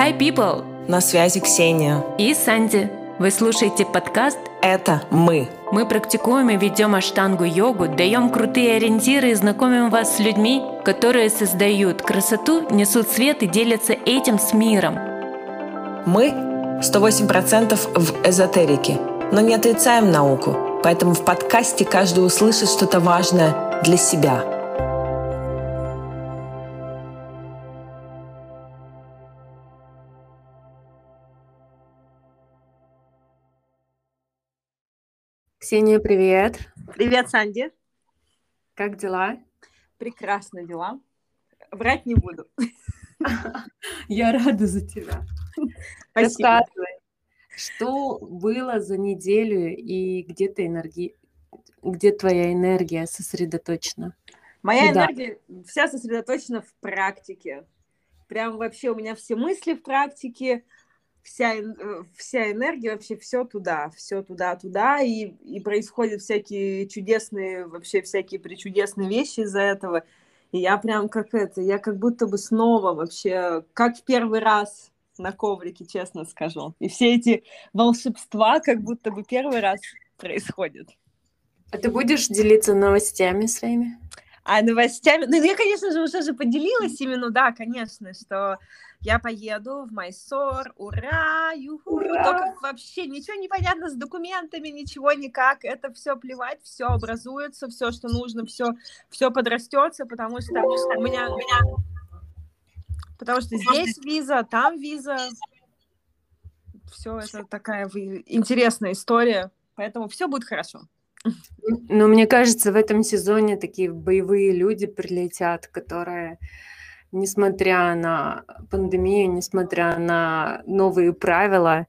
Hi, people! На связи Ксения. И Санди. Вы слушаете подкаст «Это мы». Мы практикуем и ведем аштангу-йогу, даем крутые ориентиры и знакомим вас с людьми, которые создают красоту, несут свет и делятся этим с миром. Мы 108% в эзотерике, но не отрицаем науку, поэтому в подкасте каждый услышит что-то важное для себя – Ксения, привет. Привет, Санди. Как дела? Прекрасно дела. Врать не буду. Я рада за тебя. Спасибо. Рассказывай, что было за неделю и где ты энергия, где твоя энергия сосредоточена? Моя да. энергия вся сосредоточена в практике. Прям вообще у меня все мысли в практике, вся, э, вся энергия, вообще все туда, все туда-туда, и, и происходят всякие чудесные, вообще всякие причудесные вещи из-за этого. И я прям как это, я как будто бы снова вообще, как в первый раз на коврике, честно скажу. И все эти волшебства как будто бы первый раз происходят. А ты будешь делиться новостями своими? А новостями... Ну, я, конечно же, уже же поделилась именно, да, конечно, что я поеду в Майсор, ура, юху, ура! только вообще ничего не понятно с документами, ничего никак, это все плевать, все образуется, все, что нужно, все, все подрастется, потому что у меня, у меня, потому что здесь виза, там виза, все это такая интересная история, поэтому все будет хорошо. Но мне кажется, в этом сезоне такие боевые люди прилетят, которые несмотря на пандемию, несмотря на новые правила,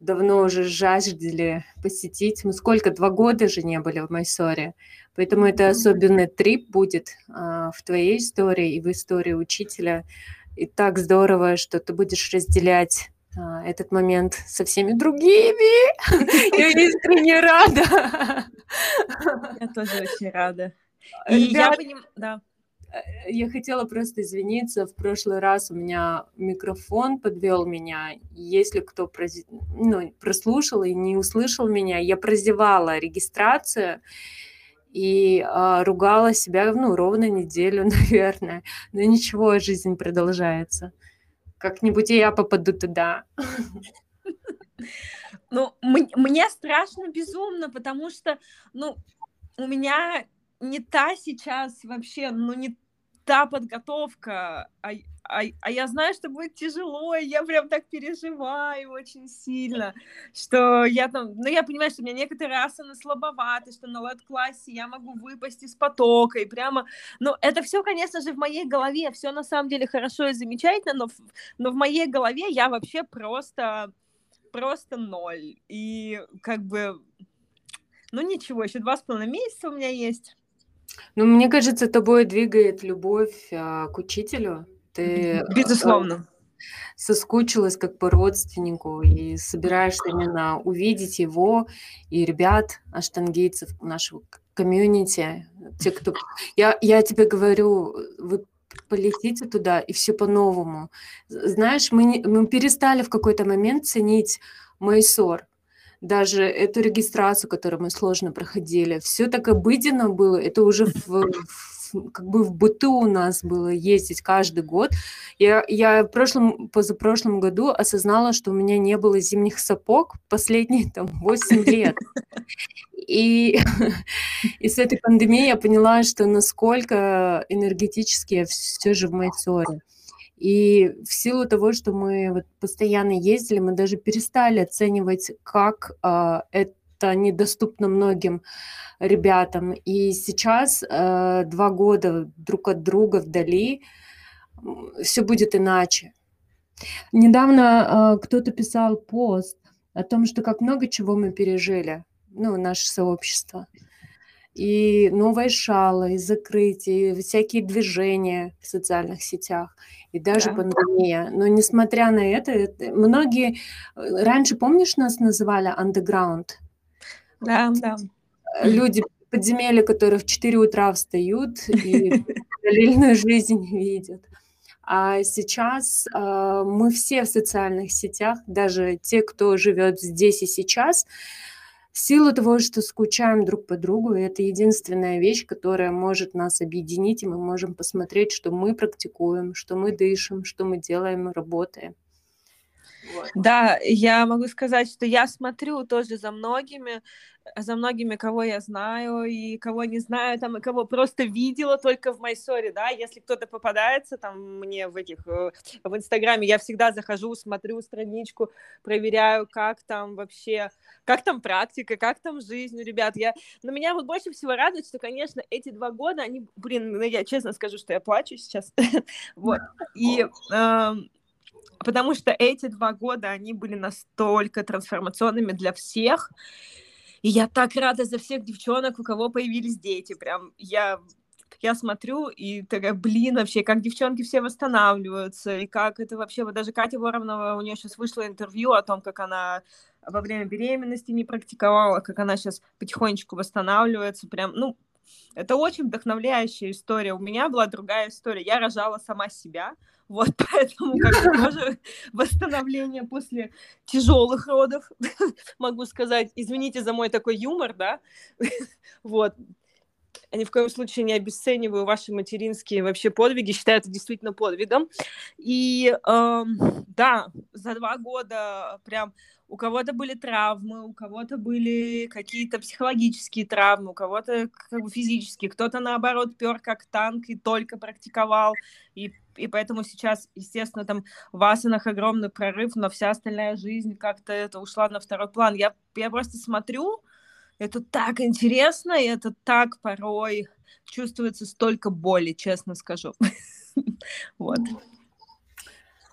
давно уже жаждали посетить. Мы сколько, два года же не были в Майсоре. Поэтому это особенный трип будет а, в твоей истории и в истории учителя. И так здорово, что ты будешь разделять а, этот момент со всеми другими. Я искренне рада. Я тоже очень рада. И я понимаю, да. Э, я хотела просто извиниться. В прошлый раз у меня микрофон подвел меня. Если кто ну, прослушал и не услышал меня, я прозевала регистрацию и э, ругала себя, ну, ровно неделю, наверное. Но ничего, жизнь продолжается. Как-нибудь я попаду туда. Ну, мне страшно безумно, потому что, ну, у меня не та сейчас вообще, ну, не та подготовка, а, а, а я знаю, что будет тяжело, и я прям так переживаю очень сильно, что я там, ну, я понимаю, что у меня некоторые асаны слабоваты, что на лед-классе я могу выпасть из потока, и прямо, ну, это все, конечно же, в моей голове, все на самом деле хорошо и замечательно, но, но в моей голове я вообще просто, просто ноль, и как бы, ну, ничего, еще два с половиной месяца у меня есть, ну, мне кажется, тобой двигает любовь а, к учителю. Ты а, Безусловно. соскучилась как по родственнику и собираешься именно увидеть его и ребят, аштангейцев нашего комьюнити, те, кто... Я, я тебе говорю, вы полетите туда, и все по-новому. Знаешь, мы, не, мы перестали в какой-то момент ценить Майсор даже эту регистрацию, которую мы сложно проходили, все так обыденно было, это уже в, в, как бы в быту у нас было ездить каждый год. Я, я в прошлом, позапрошлом году осознала, что у меня не было зимних сапог последние там 8 лет. И, и с этой пандемией я поняла, что насколько энергетически я все же в Майсоре. И в силу того, что мы вот постоянно ездили, мы даже перестали оценивать, как э, это недоступно многим ребятам. И сейчас, э, два года друг от друга вдали, все будет иначе. Недавно э, кто-то писал пост о том, что как много чего мы пережили, ну, наше сообщество и новая шала, и закрытие, и всякие движения в социальных сетях, и даже да. пандемия. Но несмотря на это, это, многие... Э, раньше, помнишь, нас называли underground? Да, да. Люди подземелья, которые в 4 утра встают и параллельную жизнь видят. А сейчас э, мы все в социальных сетях, даже те, кто живет здесь и сейчас, в силу того, что скучаем друг по другу, это единственная вещь, которая может нас объединить, и мы можем посмотреть, что мы практикуем, что мы дышим, что мы делаем, работаем. Вот. Да, я могу сказать, что я смотрю тоже за многими, за многими, кого я знаю и кого не знаю, там, и кого просто видела только в Майсоре, да, если кто-то попадается там мне в этих, э, в Инстаграме, я всегда захожу, смотрю страничку, проверяю, как там вообще, как там практика, как там жизнь у ребят, я, но меня вот больше всего радует, что, конечно, эти два года, они, блин, ну, я честно скажу, что я плачу сейчас, вот, и потому что эти два года, они были настолько трансформационными для всех, и я так рада за всех девчонок, у кого появились дети. Прям я я смотрю и такая, блин, вообще, как девчонки все восстанавливаются, и как это вообще, вот даже Катя Воронова, у нее сейчас вышло интервью о том, как она во время беременности не практиковала, как она сейчас потихонечку восстанавливается, прям, ну, это очень вдохновляющая история. У меня была другая история. Я рожала сама себя, вот поэтому как бы тоже восстановление после тяжелых родов, могу сказать. Извините за мой такой юмор, да. вот. Я ни в коем случае не обесцениваю ваши материнские вообще подвиги, считаю это действительно подвигом. И э, да, за два года прям у кого-то были травмы, у кого-то были какие-то психологические травмы, у кого-то как бы физические, кто-то наоборот пер как танк и только практиковал, и, и поэтому сейчас, естественно, там в асанах огромный прорыв, но вся остальная жизнь как-то это ушла на второй план. Я, я просто смотрю, это так интересно, и это так порой чувствуется столько боли, честно скажу. Вот.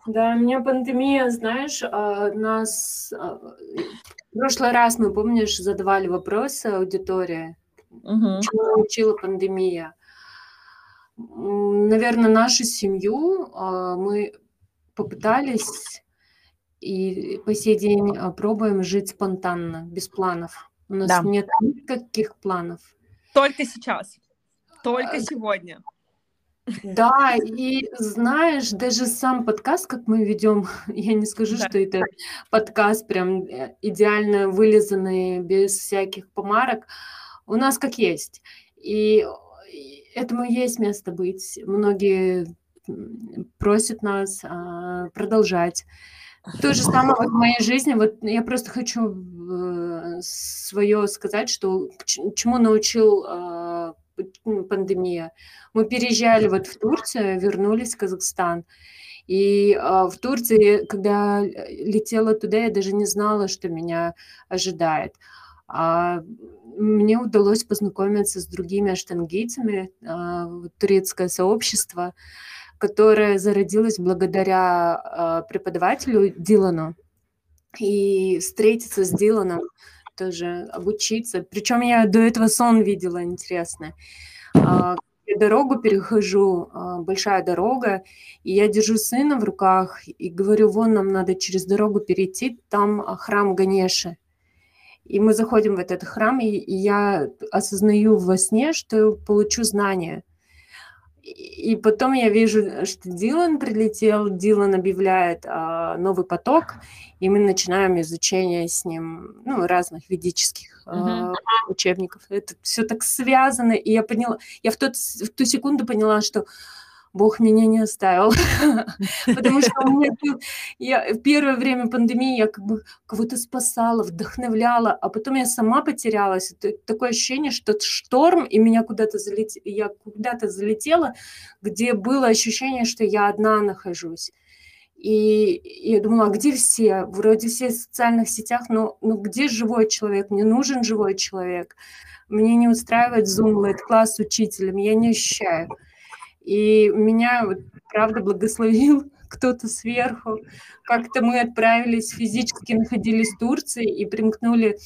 Да, меня пандемия, знаешь, а, нас... А, в прошлый раз, мы, помнишь, задавали вопросы аудитории, угу. чему научила пандемия. Наверное, нашу семью а, мы попытались и по сей день пробуем жить спонтанно, без планов. У нас да. нет никаких планов. Только сейчас, только сегодня. Да, и знаешь, даже сам подкаст, как мы ведем, я не скажу, да. что это подкаст прям э, идеально вылизанный, без всяких помарок. У нас как есть. И этому есть место быть. Многие просят нас а, продолжать. То же самое в моей жизни. Вот я просто хочу э, свое сказать, что чему научил э, пандемия. Мы переезжали вот в Турцию, вернулись в Казахстан. И э, в Турции, когда летела туда, я даже не знала, что меня ожидает. А мне удалось познакомиться с другими аштангийцами, э, турецкое сообщество, которое зародилось благодаря э, преподавателю Дилану. И встретиться с Диланом тоже обучиться. Причем я до этого сон видела, интересно. А, я дорогу перехожу, а, большая дорога, и я держу сына в руках и говорю, вон нам надо через дорогу перейти, там а, храм Ганеши. И мы заходим в этот храм, и, я осознаю во сне, что получу знания – и потом я вижу, что Дилан прилетел, Дилан объявляет а, новый поток, и мы начинаем изучение с ним ну, разных ведических uh-huh. а, учебников. Это все так связано, и я поняла, я в, тот, в ту секунду поняла, что Бог меня не оставил. Потому что у меня я, в первое время пандемии я как бы кого-то спасала, вдохновляла, а потом я сама потерялась. Это такое ощущение, что шторм, и меня куда-то залет... я куда-то залетела, где было ощущение, что я одна нахожусь. И я думала, а где все? Вроде все в социальных сетях, но ну где живой человек? Мне нужен живой человек. Мне не устраивает Zoom, Lite класс учителем, я не ощущаю. И меня, правда, благословил кто-то сверху. Как-то мы отправились, физически находились в Турции и примкнули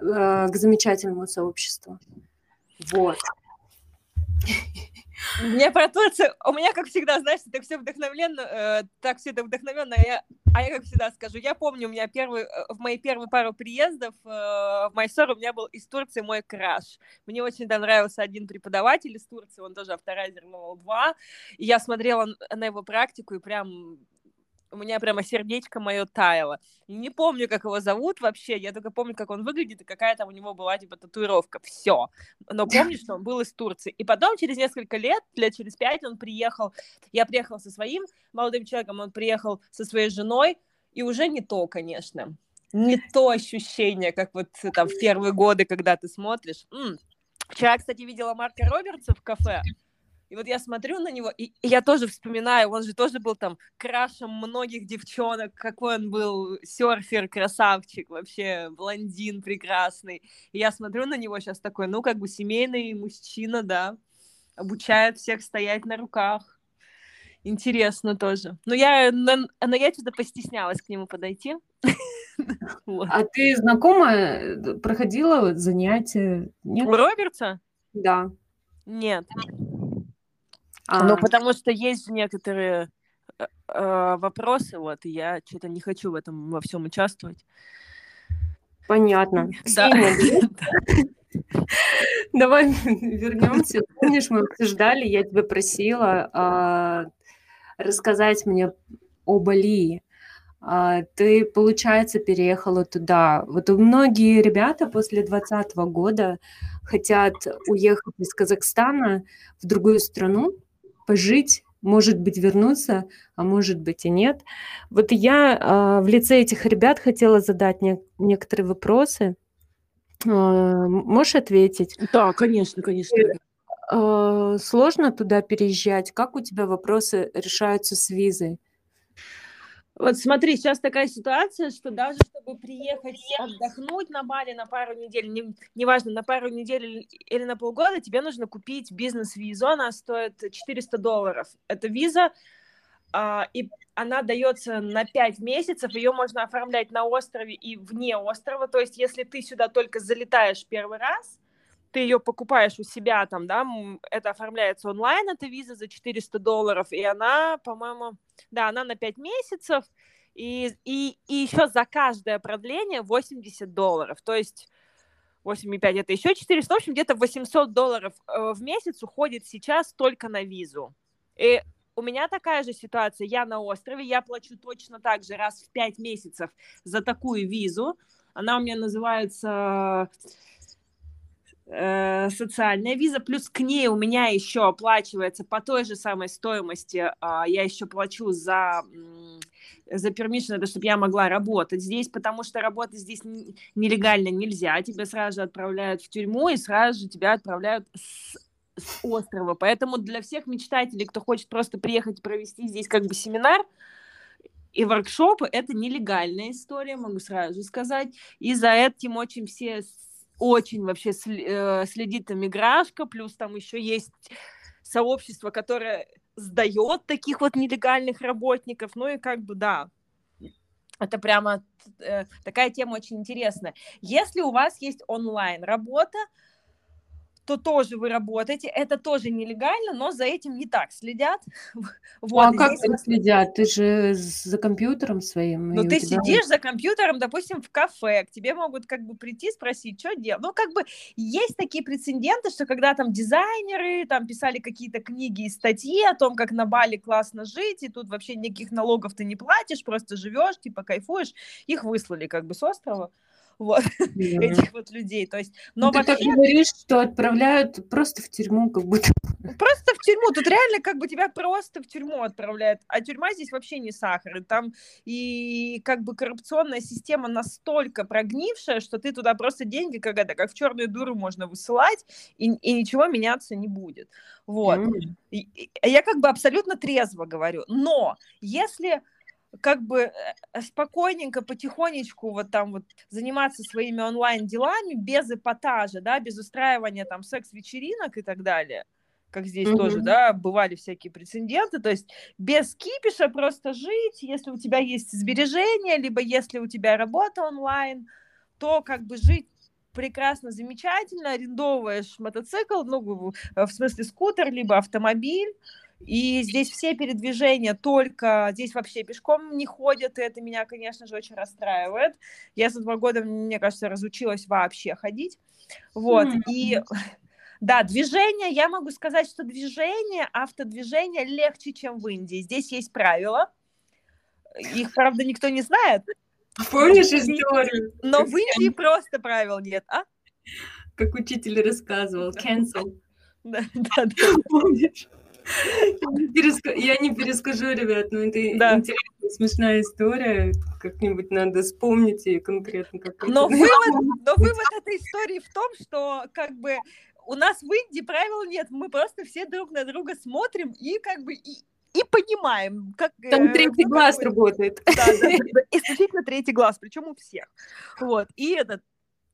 э, к замечательному сообществу. Вот. У меня про Турцию, у меня, как всегда, знаешь, так все вдохновенно, э, так все это вдохновенно, а я, а я, как всегда, скажу, я помню, у меня первый, э, в мои первые пару приездов э, в Майсор у меня был из Турции мой краш. Мне очень нравился один преподаватель из Турции, он тоже авторайзер Level 2, и я смотрела на его практику и прям у меня прямо сердечко мое таяло. Не помню, как его зовут вообще, я только помню, как он выглядит и какая там у него была, типа, татуировка. Все. Но помню, что он был из Турции. И потом, через несколько лет, лет через пять, он приехал, я приехала со своим молодым человеком, он приехал со своей женой, и уже не то, конечно. Не то ощущение, как вот там в первые годы, когда ты смотришь. М-м. Вчера, кстати, видела Марка Робертса в кафе. И вот я смотрю на него, и, и я тоже вспоминаю, он же тоже был там крашем многих девчонок, какой он был серфер, красавчик, вообще блондин прекрасный. И я смотрю на него сейчас такой, ну, как бы семейный мужчина, да, обучает всех стоять на руках. Интересно тоже. Но я, но, я что-то постеснялась к нему подойти. А ты знакомая, проходила занятия? Нет? У Роберта? Да. Нет. А... Ну, потому что есть некоторые э, э, вопросы, вот, и я что-то не хочу в этом во всем участвовать. Понятно. Да. Давай вернемся. Помнишь, мы обсуждали, я тебя просила а, рассказать мне о Бали. А, ты, получается, переехала туда. Вот многие ребята после 2020 года хотят уехать из Казахстана в другую страну, пожить, может быть, вернуться, а может быть и нет. Вот я э, в лице этих ребят хотела задать не, некоторые вопросы. Э, можешь ответить? Да, конечно, конечно. Э, сложно туда переезжать? Как у тебя вопросы решаются с визой? Вот смотри, сейчас такая ситуация, что даже чтобы приехать отдохнуть на Бали на пару недель, не, неважно, на пару недель или на полгода, тебе нужно купить бизнес-визу, она стоит 400 долларов. Это виза, а, и она дается на 5 месяцев, ее можно оформлять на острове и вне острова, то есть если ты сюда только залетаешь первый раз, ты ее покупаешь у себя там, да, это оформляется онлайн, эта виза за 400 долларов, и она, по-моему, да, она на 5 месяцев, и, и, и еще за каждое продление 80 долларов, то есть 8,5 это еще 400, в общем, где-то 800 долларов э, в месяц уходит сейчас только на визу. И у меня такая же ситуация, я на острове, я плачу точно так же раз в 5 месяцев за такую визу, она у меня называется э, социальная виза, плюс к ней у меня еще оплачивается по той же самой стоимости, э, я еще плачу за, за permission, это чтобы я могла работать здесь, потому что работать здесь нелегально нельзя, тебя сразу же отправляют в тюрьму и сразу же тебя отправляют с с острова. Поэтому для всех мечтателей, кто хочет просто приехать и провести здесь как бы семинар, и воркшопы это нелегальная история, могу сразу сказать. И за этим очень все очень вообще э, следит миграшка, плюс там еще есть сообщество, которое сдает таких вот нелегальных работников, ну и как бы да, это прямо э, такая тема очень интересная. Если у вас есть онлайн работа, то тоже вы работаете. Это тоже нелегально, но за этим не так следят. Вот, а как здесь... следят? Ты же за компьютером своим. Ну, ты тебя... сидишь за компьютером, допустим, в кафе, к тебе могут как бы прийти, спросить, что делать. Ну, как бы есть такие прецеденты, что когда там дизайнеры там писали какие-то книги и статьи о том, как на Бали классно жить, и тут вообще никаких налогов ты не платишь, просто живешь, типа кайфуешь, их выслали как бы с острова вот, mm-hmm. этих вот людей. То есть, но ну, вообще... Ты так говоришь, что отправляют просто в тюрьму, как будто... Просто в тюрьму. Тут реально как бы тебя просто в тюрьму отправляют. А тюрьма здесь вообще не сахар. И там и как бы коррупционная система настолько прогнившая, что ты туда просто деньги, как это, как в черную дуру можно высылать, и, и ничего меняться не будет. Вот. Mm-hmm. И, и, я как бы абсолютно трезво говорю. Но если как бы э, спокойненько, потихонечку вот там вот заниматься своими онлайн-делами без эпатажа, да, без устраивания там секс-вечеринок и так далее, как здесь mm-hmm. тоже, да, бывали всякие прецеденты, то есть без кипиша просто жить, если у тебя есть сбережения, либо если у тебя работа онлайн, то как бы жить прекрасно, замечательно, арендовываешь мотоцикл, ну, в смысле скутер, либо автомобиль, и здесь все передвижения только, здесь вообще пешком не ходят, и это меня, конечно же, очень расстраивает. Я за два года, мне кажется, разучилась вообще ходить. Вот, mm-hmm. и да, движение, я могу сказать, что движение, автодвижение легче, чем в Индии. Здесь есть правила, их, правда, никто не знает. Помнишь историю? Но в Индии просто правил нет, а? Как учитель рассказывал, cancel. Да, да, да. Помнишь? Я не перескажу, ребят, но это да. интересная, смешная история. Как-нибудь надо вспомнить и конкретно как но вывод, но вывод этой истории в том, что как бы у нас в Индии правил нет, мы просто все друг на друга смотрим и как бы и, и понимаем, как... Там э, третий как глаз работает. Да, да, да, исключительно третий глаз, причем у всех. Вот, и этот,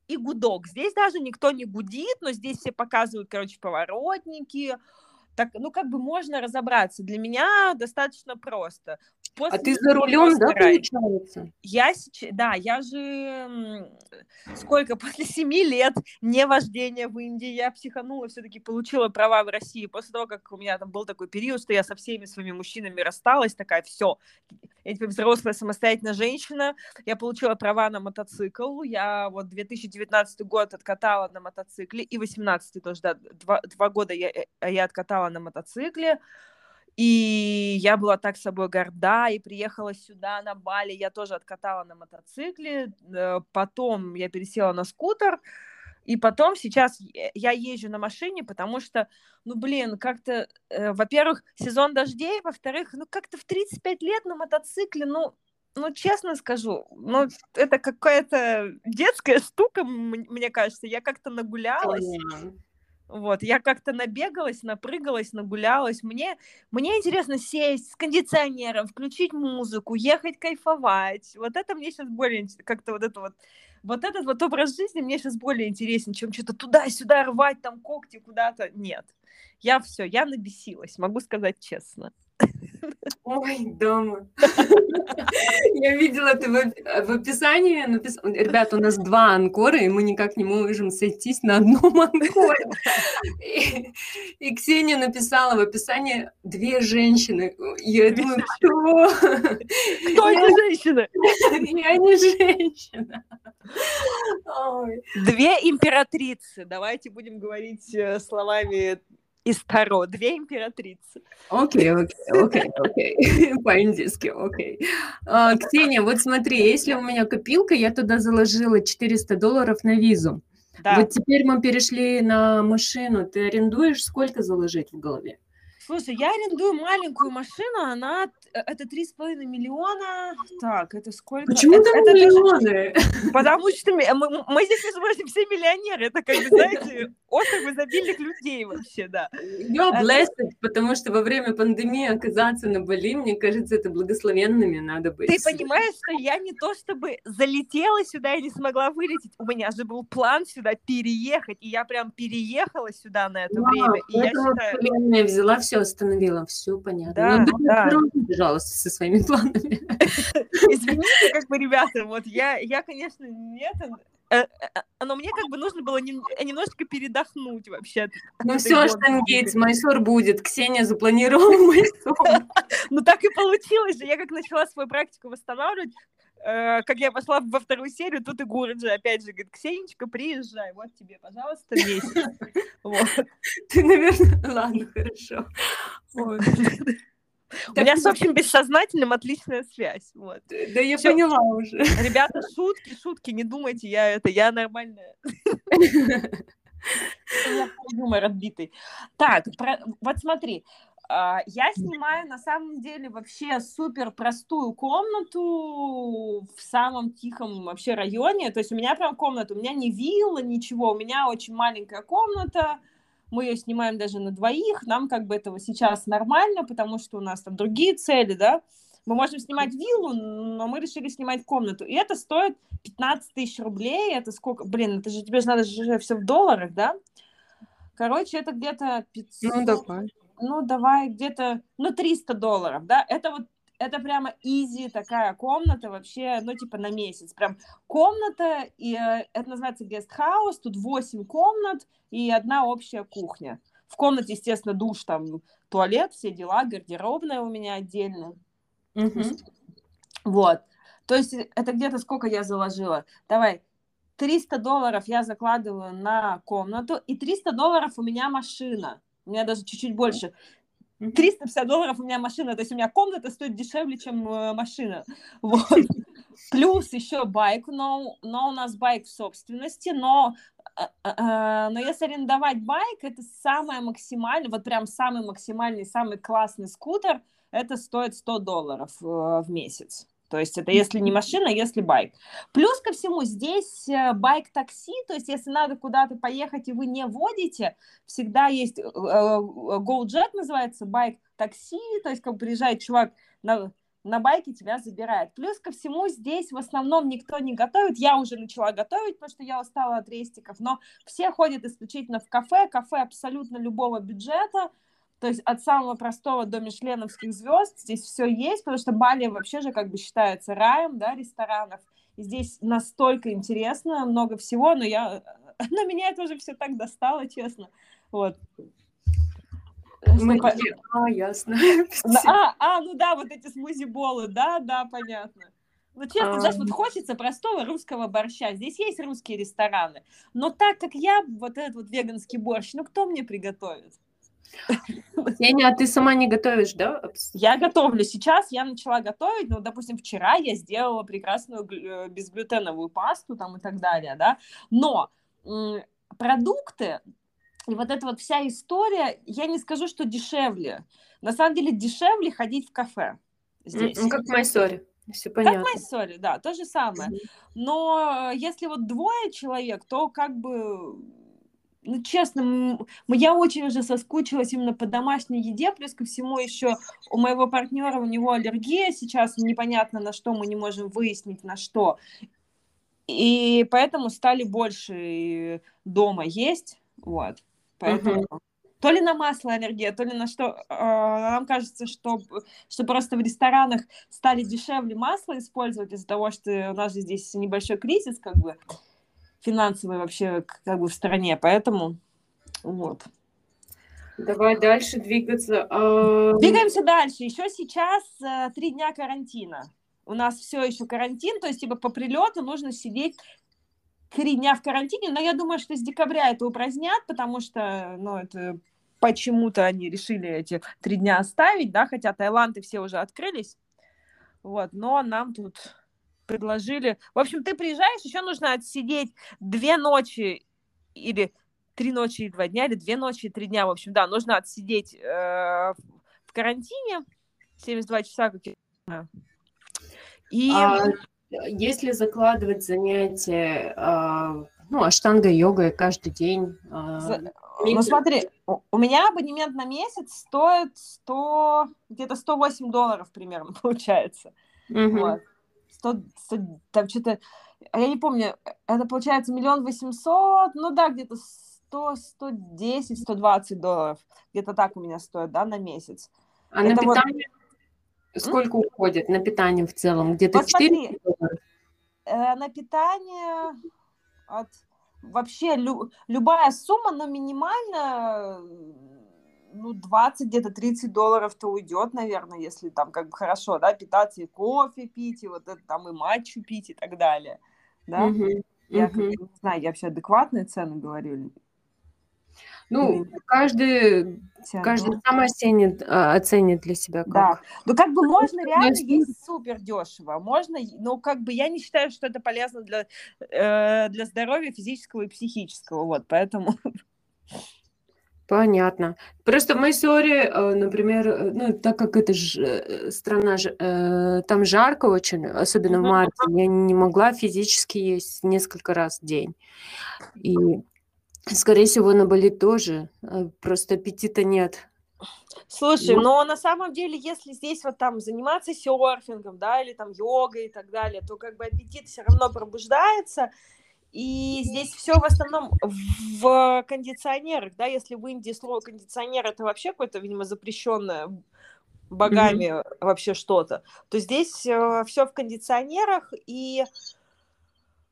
и гудок. Здесь даже никто не гудит, но здесь все показывают, короче, поворотники, так, ну, как бы можно разобраться. Для меня достаточно просто. После а ты за рулем, да, получается? Я сейчас, да, я же сколько, после семи лет не вождения в Индии, я психанула, все-таки получила права в России. После того, как у меня там был такой период, что я со всеми своими мужчинами рассталась, такая, все, я теперь взрослая самостоятельная женщина, я получила права на мотоцикл, я вот 2019 год откатала на мотоцикле, и 18 тоже, да, два, два года я, э, я откатала на мотоцикле, и я была так собой горда, и приехала сюда, на Бали, я тоже откатала на мотоцикле, э, потом я пересела на скутер, и потом сейчас я езжу на машине, потому что, ну, блин, как-то, э, во-первых, сезон дождей, во-вторых, ну, как-то в 35 лет на мотоцикле, ну, ну, честно скажу, ну, это какая-то детская штука, мне кажется, я как-то нагулялась. Вот, я как-то набегалась, напрыгалась, нагулялась. Мне, мне интересно сесть с кондиционером, включить музыку, ехать кайфовать. Вот это мне сейчас более как-то вот это вот вот этот вот образ жизни мне сейчас более интересен, чем что-то туда-сюда рвать, там когти куда-то. Нет. Я все, я набесилась, могу сказать честно. Ой, дома. Я видела это в, описании. Напис... Ребят, у нас два анкора, и мы никак не можем сойтись на одном анкоре. И, Ксения написала в описании две женщины. Я думаю, что? Кто эти женщины? Я не женщина. Две императрицы. Давайте будем говорить э, словами из Таро, две императрицы. Окей, окей, окей, окей, по-индийски, окей. А, Ксения, вот смотри, если у меня копилка, я туда заложила 400 долларов на визу. Да. Вот теперь мы перешли на машину. Ты арендуешь, сколько заложить в голове? Слушай, я арендую маленькую машину, она это три с половиной миллиона. Так, это сколько? Почему это, это миллионы? Даже... Потому что мы, мы, мы здесь, между прочим, все миллионеры. Это, как бы, знаете, остров изобильных людей вообще, да. Я blessed, потому что во время пандемии оказаться на Бали, мне кажется, это благословенными надо быть. Ты понимаешь, что я не то чтобы залетела сюда и не смогла вылететь. У меня же был план сюда переехать, и я прям переехала сюда на это Вау, время. И я считаю... взяла все все остановила, все понятно. Да, ну, да. Пожалуйста, со своими планами. Извините, как бы, ребята, вот я, я конечно, нет, э, э, э, но мне как бы нужно было немножечко передохнуть вообще. Ну все, Штангейтс, Майсор будет, Ксения запланировала Майсор. Ну так и получилось же, я как начала свою практику восстанавливать, как я пошла во вторую серию, тут и Гурджи опять же говорит, Ксенечка, приезжай, вот тебе, пожалуйста, месяц. Ты, наверное, ладно, хорошо. У меня с общим бессознательным отличная связь. Вот. Да я Всё. поняла уже. Ребята, шутки, шутки, не думайте, я это, я нормальная. Юмор отбитый. Так, вот смотри, а, я снимаю на самом деле вообще супер простую комнату в самом тихом вообще районе. То есть у меня прям комната, у меня не вилла, ничего, у меня очень маленькая комната. Мы ее снимаем даже на двоих. Нам как бы этого сейчас нормально, потому что у нас там другие цели, да. Мы можем снимать виллу, но мы решили снимать комнату. И это стоит 15 тысяч рублей. Это сколько? Блин, это же тебе же надо же все в долларах, да? Короче, это где-то 500... Ну, давай ну, давай где-то, ну, 300 долларов, да, это вот это прямо изи такая комната вообще, ну, типа на месяц. Прям комната, и э, это называется гестхаус, тут 8 комнат и одна общая кухня. В комнате, естественно, душ, там, туалет, все дела, гардеробная у меня отдельно. Мгм. Вот. То есть э, это где-то сколько я заложила? Давай, 300 долларов я закладываю на комнату, и 300 долларов у меня машина. У меня даже чуть-чуть больше. Мгм. 350 долларов у меня машина, то есть у меня комната стоит дешевле, чем э, машина. Вот. Плюс еще байк, но, но у нас байк в собственности, но, э, э, но если арендовать байк, это самое максимальное, вот прям самый максимальный, самый классный скутер, это стоит 100 долларов в месяц. То есть это если не машина, если байк. Плюс ко всему здесь э, байк-такси, то есть если надо куда-то поехать и вы не водите, всегда есть э, э, Gojek называется, байк-такси, то есть как приезжает чувак на, на байке, тебя забирает. Плюс ко всему здесь в основном никто не готовит, я уже начала готовить, потому что я устала от рестиков, но все ходят исключительно в кафе, кафе абсолютно любого бюджета, то есть от самого простого до мишленовских звезд здесь все есть, потому что Бали вообще же как бы считается раем, да, ресторанов. И здесь настолько интересно, много всего, но я... На меня это уже все так достало, честно. Вот. Мы по- а, ясно. А, а, ну да, вот эти смузи-болы, да, да, понятно. Ну, честно, А. знаешь, вот хочется простого русского борща. Здесь есть русские рестораны. Но так как я вот этот вот веганский борщ, ну, кто мне приготовит? Сеня, а ты сама не готовишь, да? Я готовлю сейчас, я начала готовить, ну, допустим, вчера я сделала прекрасную э, безглютеновую пасту там и так далее, да, но м, продукты и вот эта вот вся история, я не скажу, что дешевле. На самом деле дешевле ходить в кафе здесь. М, Как в Майсоре. Все Как понятно. в Майсоре, да, то же самое. Но э, если вот двое человек, то как бы, ну, честно, я очень уже соскучилась именно по домашней еде, плюс ко всему еще у моего партнера, у него аллергия сейчас, непонятно на что, мы не можем выяснить на что. И поэтому стали больше дома есть, вот. Поэтому то ли на масло аллергия, то ли на что. э, Нам кажется, что, что просто в ресторанах стали дешевле масло использовать из-за того, что у нас же здесь небольшой кризис, как бы финансовый вообще как бы в стране, поэтому вот. Давай дальше двигаться. А, Двигаемся дальше. Еще сейчас э, три дня карантина. У нас все еще карантин, то есть типа по прилету нужно сидеть три дня в карантине, но я думаю, что с декабря это упразднят, потому что, ну, это почему-то они решили эти три дня оставить, да, хотя Таиланд и все уже открылись, вот, но нам тут предложили... В общем, ты приезжаешь, еще нужно отсидеть две ночи или три ночи и два дня, или две ночи и три дня, в общем, да, нужно отсидеть э, в карантине 72 часа, как я знаю. И... а если закладывать занятия, а, ну, аштанга йогой каждый день, а, За- Микро- Ну смотри, у меня абонемент на месяц стоит 100, где-то 108 долларов примерно получается. мгм. Вот. 100, 100, там что-то, а я не помню, это получается миллион восемьсот, ну да, где-то 100, 110, 120 долларов. Где-то так у меня стоит, да, на месяц. А на это вот- питание сколько уходит на питание в целом? Где-то Вот 4 смотри. Э, на питание от вообще лю- любая сумма, но минимально ну, 20, где-то 30 долларов-то уйдет, наверное, если там как бы хорошо, да, питаться и кофе пить, и вот это там и матчу пить и так далее. Да? Я как бы не знаю, я вообще адекватные цены говорю. Ну, каждый, каждый сам оценит, а, оценит для себя как. Да, ну как бы можно реально есть супер дешево, можно, но как бы я не считаю, что это полезно для, э, для здоровья физического и психического, вот, поэтому... Понятно. Просто в Майсоре, э, например, э, ну, так как это ж, э, страна, ж- там жарко очень, особенно в марте, я не могла физически есть несколько раз в день. И, скорее всего, на Бали тоже, просто аппетита нет. Слушай, но на самом деле, если здесь вот там заниматься серфингом, да, или там йогой и так далее, то как бы аппетит все равно пробуждается, и здесь все в основном в кондиционерах, да, если в Индии слово кондиционер это вообще какое-то, видимо, запрещенное богами mm-hmm. вообще что-то, то здесь э, все в кондиционерах, и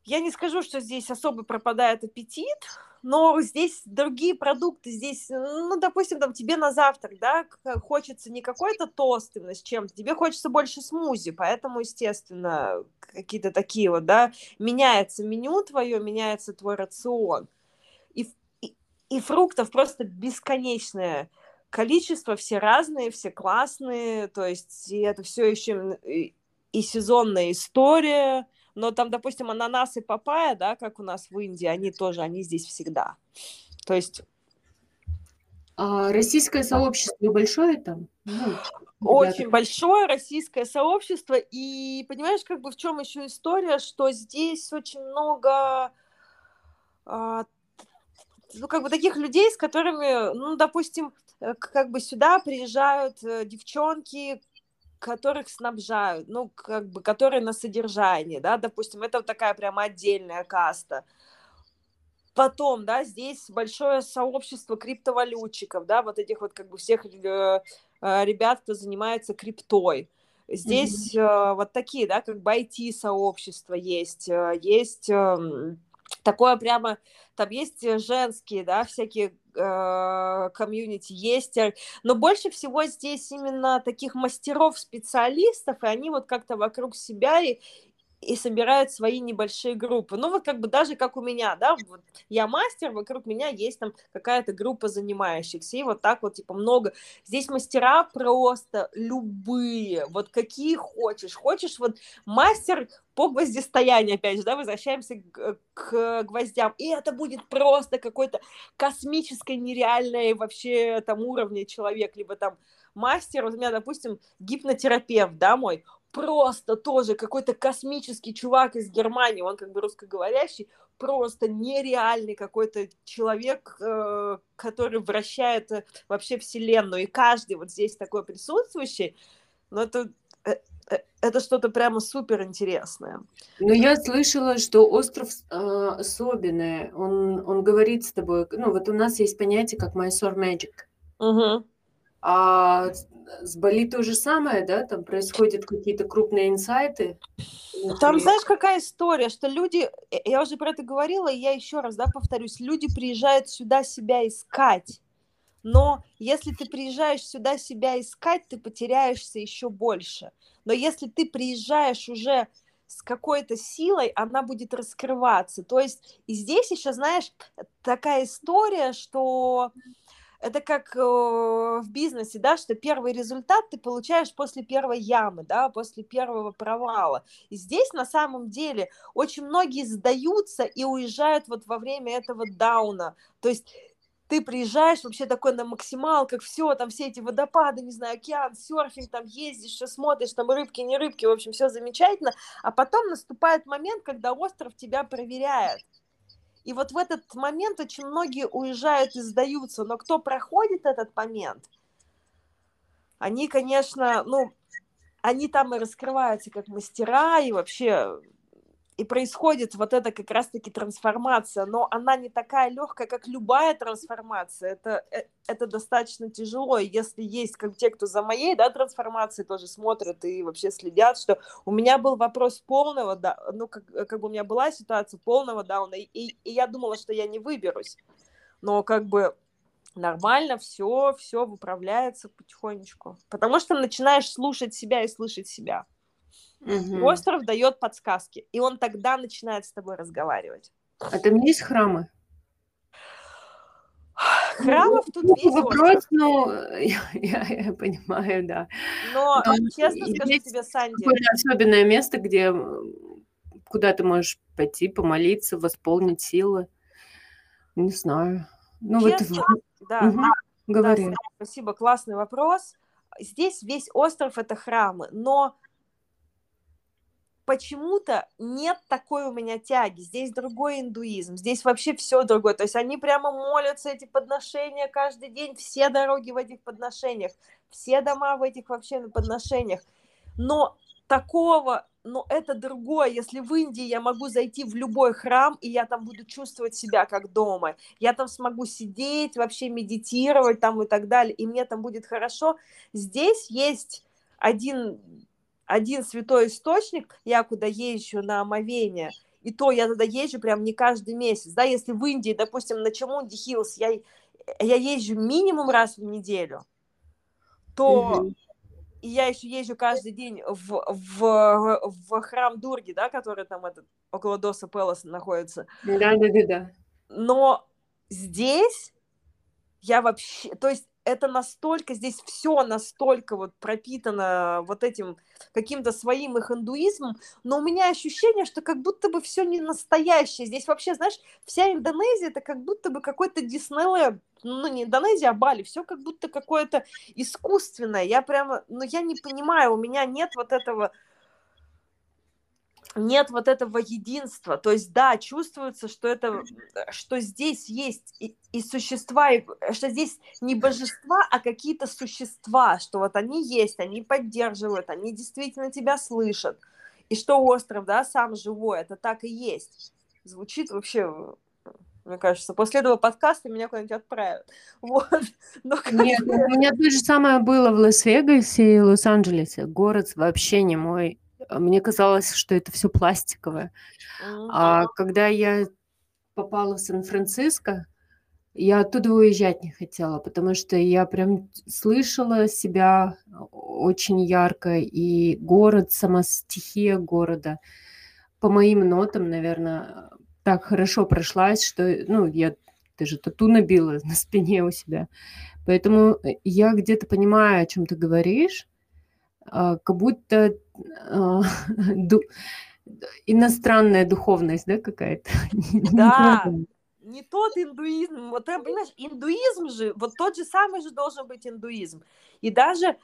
я не скажу, что здесь особо пропадает аппетит, но здесь другие продукты, здесь, ну, допустим, там тебе на завтрак, да, хочется не какой-то тост именно с чем-то, тебе хочется больше смузи, поэтому, естественно, какие-то такие вот, да, меняется меню твое, меняется твой рацион. И, и, и фруктов просто бесконечное количество, все разные, все классные, то есть и это все еще и, и сезонная история, но там, допустим, ананас и папайя, да, как у нас в Индии, они тоже, они здесь всегда. То есть... А российское сообщество большое там? Ну, очень ребята. большое российское сообщество, и понимаешь, как бы в чем еще история, что здесь очень много а, ну, как бы таких людей, с которыми, ну, допустим, э, как бы сюда приезжают э, девчонки, которых снабжают, ну, как бы, которые на содержании, да, допустим, это вот такая прямо отдельная каста. Потом, да, здесь большое сообщество криптовалютчиков, да, вот этих вот как бы всех э, э ребят, кто занимается криптой. Здесь mm-hmm. э, вот такие, да, как бы IT-сообщество есть, э, есть э, такое прямо, там есть женские, да, всякие Э, комьюнити есть, э, но больше всего здесь именно таких мастеров, специалистов, и они вот как-то вокруг себя и, и собирают свои небольшие группы. Ну, вот как бы даже как у меня, да, вот я мастер, вокруг меня есть там какая-то группа занимающихся, и вот так вот, типа, много. Здесь мастера просто любые, вот какие хочешь. Хочешь вот мастер по гвоздистоянию, опять же, да, возвращаемся к, к гвоздям, и это будет просто какой-то космической, нереальной вообще там уровня человек, либо там мастер, вот у меня, допустим, гипнотерапевт, да, мой, просто тоже какой-то космический чувак из Германии, он как бы русскоговорящий, просто нереальный какой-то человек, э, который вращает э, вообще вселенную, и каждый вот здесь такой присутствующий, ну это э, это что-то прямо супер интересное. Ну, я слышала, что остров э, особенный. Он, он говорит с тобой. Ну, вот у нас есть понятие, как Mysore Magic. Угу. А с Бали то же самое, да? Там происходят какие-то крупные инсайты. Там, знаешь, какая история, что люди, э, я уже про это говорила, и я еще раз, да, повторюсь, люди приезжают сюда себя искать. Но если ты приезжаешь сюда себя искать, ты потеряешься еще больше. Но если ты приезжаешь уже с какой-то силой, она будет раскрываться. То есть и здесь еще, знаешь, такая история, что это как э, в бизнесе, да, что первый результат ты получаешь после первой ямы, да, после первого провала. И здесь на самом деле очень многие сдаются и уезжают вот во время этого дауна. То есть ты приезжаешь вообще такой на максималках, все, там все эти водопады, не знаю, океан, серфинг, там ездишь, что смотришь, там рыбки, не рыбки, в общем, все замечательно, а потом наступает момент, когда остров тебя проверяет. И вот в этот момент очень многие уезжают и сдаются, но кто проходит этот момент, они, конечно, ну, они там и раскрываются как мастера, и вообще и происходит вот эта как раз-таки трансформация, но она не такая легкая, как любая трансформация. Это, э, это достаточно тяжело. И если есть как те, кто за моей да, трансформацией тоже смотрят и вообще следят, что у меня был вопрос полного, да, ну, как, как бы у меня была ситуация полного дауна, и, и, и я думала, что я не выберусь. Но как бы нормально, все, все выправляется потихонечку. Потому что начинаешь слушать себя и слышать себя. Угу. Остров дает подсказки, и он тогда начинает с тобой разговаривать. А там есть храмы? Храмов ну, тут ну, весь вопрос, остров. ну, я, я, я понимаю, да. Но, Но честно скажу тебе, Санди... Какое-то особенное место, где куда ты можешь пойти, помолиться, восполнить силы. Не знаю. Ну, честно, вот... Да, угу. говори. Да, спасибо, классный вопрос. Здесь весь остров – это храмы, но почему-то нет такой у меня тяги. Здесь другой индуизм, здесь вообще все другое. То есть они прямо молятся эти подношения каждый день, все дороги в этих подношениях, все дома в этих вообще подношениях. Но такого но это другое. Если в Индии я могу зайти в любой храм, и я там буду чувствовать себя как дома, я там смогу сидеть, вообще медитировать там и так далее, и мне там будет хорошо. Здесь есть один, один святой источник, я куда езжу на омовение, и то я туда езжу прям не каждый месяц, да, если в Индии, допустим, на Chamundi Hills я, я езжу минимум раз в неделю, то mm-hmm и я еще езжу каждый день в, в, в храм Дурги, да, который там этот, около Доса Пелоса находится. Да, да, да, да. Но здесь я вообще, то есть это настолько, здесь все настолько вот пропитано вот этим каким-то своим их индуизмом, но у меня ощущение, что как будто бы все не настоящее. Здесь вообще, знаешь, вся Индонезия это как будто бы какой-то Диснейленд, ну не Индонезия, а Бали, все как будто какое-то искусственное. Я прямо, ну я не понимаю, у меня нет вот этого нет вот этого единства. То есть, да, чувствуется, что это, что здесь есть и, и существа, и, что здесь не божества, а какие-то существа, что вот они есть, они поддерживают, они действительно тебя слышат. И что остров, да, сам живой, это так и есть. Звучит вообще мне кажется. После этого подкаста меня куда-нибудь отправят. Вот. Но Нет, у меня то же самое было в Лас-Вегасе и Лос-Анджелесе. Город вообще не мой мне казалось, что это все пластиковое. А когда я попала в Сан-Франциско, я оттуда уезжать не хотела, потому что я прям слышала себя очень ярко, и город, сама стихия города, по моим нотам, наверное, так хорошо прошлась, что, ну, я даже тату набила на спине у себя. Поэтому э, я где-то понимаю, о чем ты говоришь, а, как будто а, иностранная духовность, да, какая-то? Да, не тот индуизм. Вот, понимаешь, индуизм же, вот тот же самый же должен быть индуизм. И даже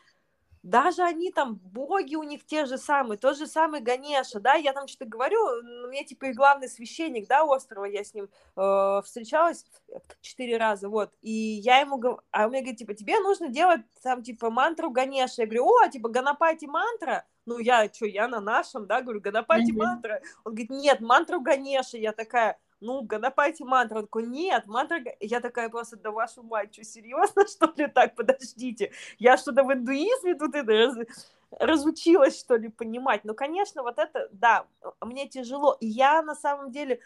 даже они там, боги у них те же самые, тот же самый Ганеша, да, я там что-то говорю, у меня типа и главный священник, да, острова, я с ним э, встречалась четыре раза, вот, и я ему говорю, а он мне говорит, типа, тебе нужно делать там, типа, мантру Ганеша, я говорю, о, типа, Ганапати мантра, ну, я, что, я на нашем, да, говорю, Ганапати mm-hmm. мантра, он говорит, нет, мантру Ганеша, я такая, ну, Ганапати мантра. Он такой, нет, мантра... Я такая просто, да вашу мать, что, серьезно, что ли, так, подождите, я что-то в индуизме тут это раз... разучилась, что ли, понимать. Ну, конечно, вот это, да, мне тяжело. И я, на самом деле,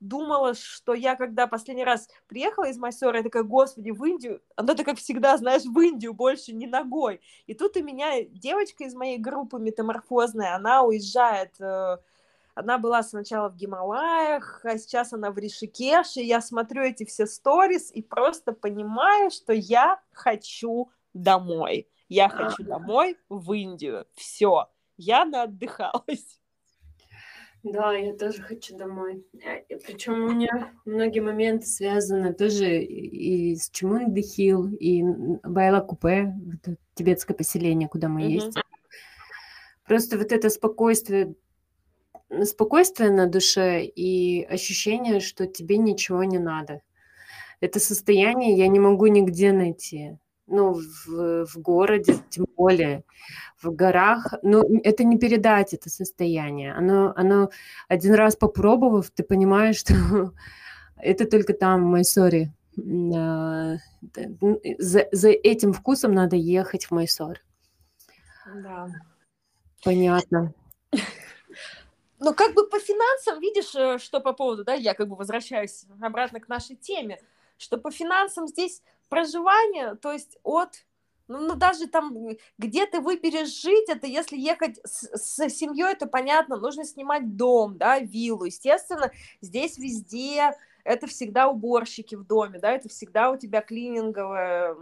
думала, что я, когда последний раз приехала из Майсора, я такая, господи, в Индию, оно-то, как всегда, знаешь, в Индию больше не ногой. И тут у меня девочка из моей группы метаморфозная, она уезжает э, она была сначала в Гималаях, а сейчас она в Ришикеше. Я смотрю эти все сторис и просто понимаю, что я хочу домой. Я хочу домой в Индию. Все, я наотдыхалась. Да, я тоже хочу домой. Причем у меня многие моменты связаны тоже и с Чумундыхил, и Байла Купе, тибетское поселение, куда мы mm-hmm. ездим. Просто вот это спокойствие спокойствие на душе и ощущение, что тебе ничего не надо. Это состояние я не могу нигде найти. Ну, в, в городе, тем более, в горах. Ну, это не передать, это состояние. Оно, оно один раз попробовав, ты понимаешь, что это только там, в Майсоре. А, за, за этим вкусом надо ехать в Майсор. Да. Понятно. Ну, как бы по финансам, видишь, э, что по поводу, да, я как бы возвращаюсь обратно к нашей теме, что по финансам здесь проживание, то есть от ну, ну, даже там, где ты выберешь жить, это если ехать с, с семьей, это понятно, нужно снимать дом, да, виллу. Естественно, здесь везде это всегда уборщики в доме, да, это всегда у тебя клининговая,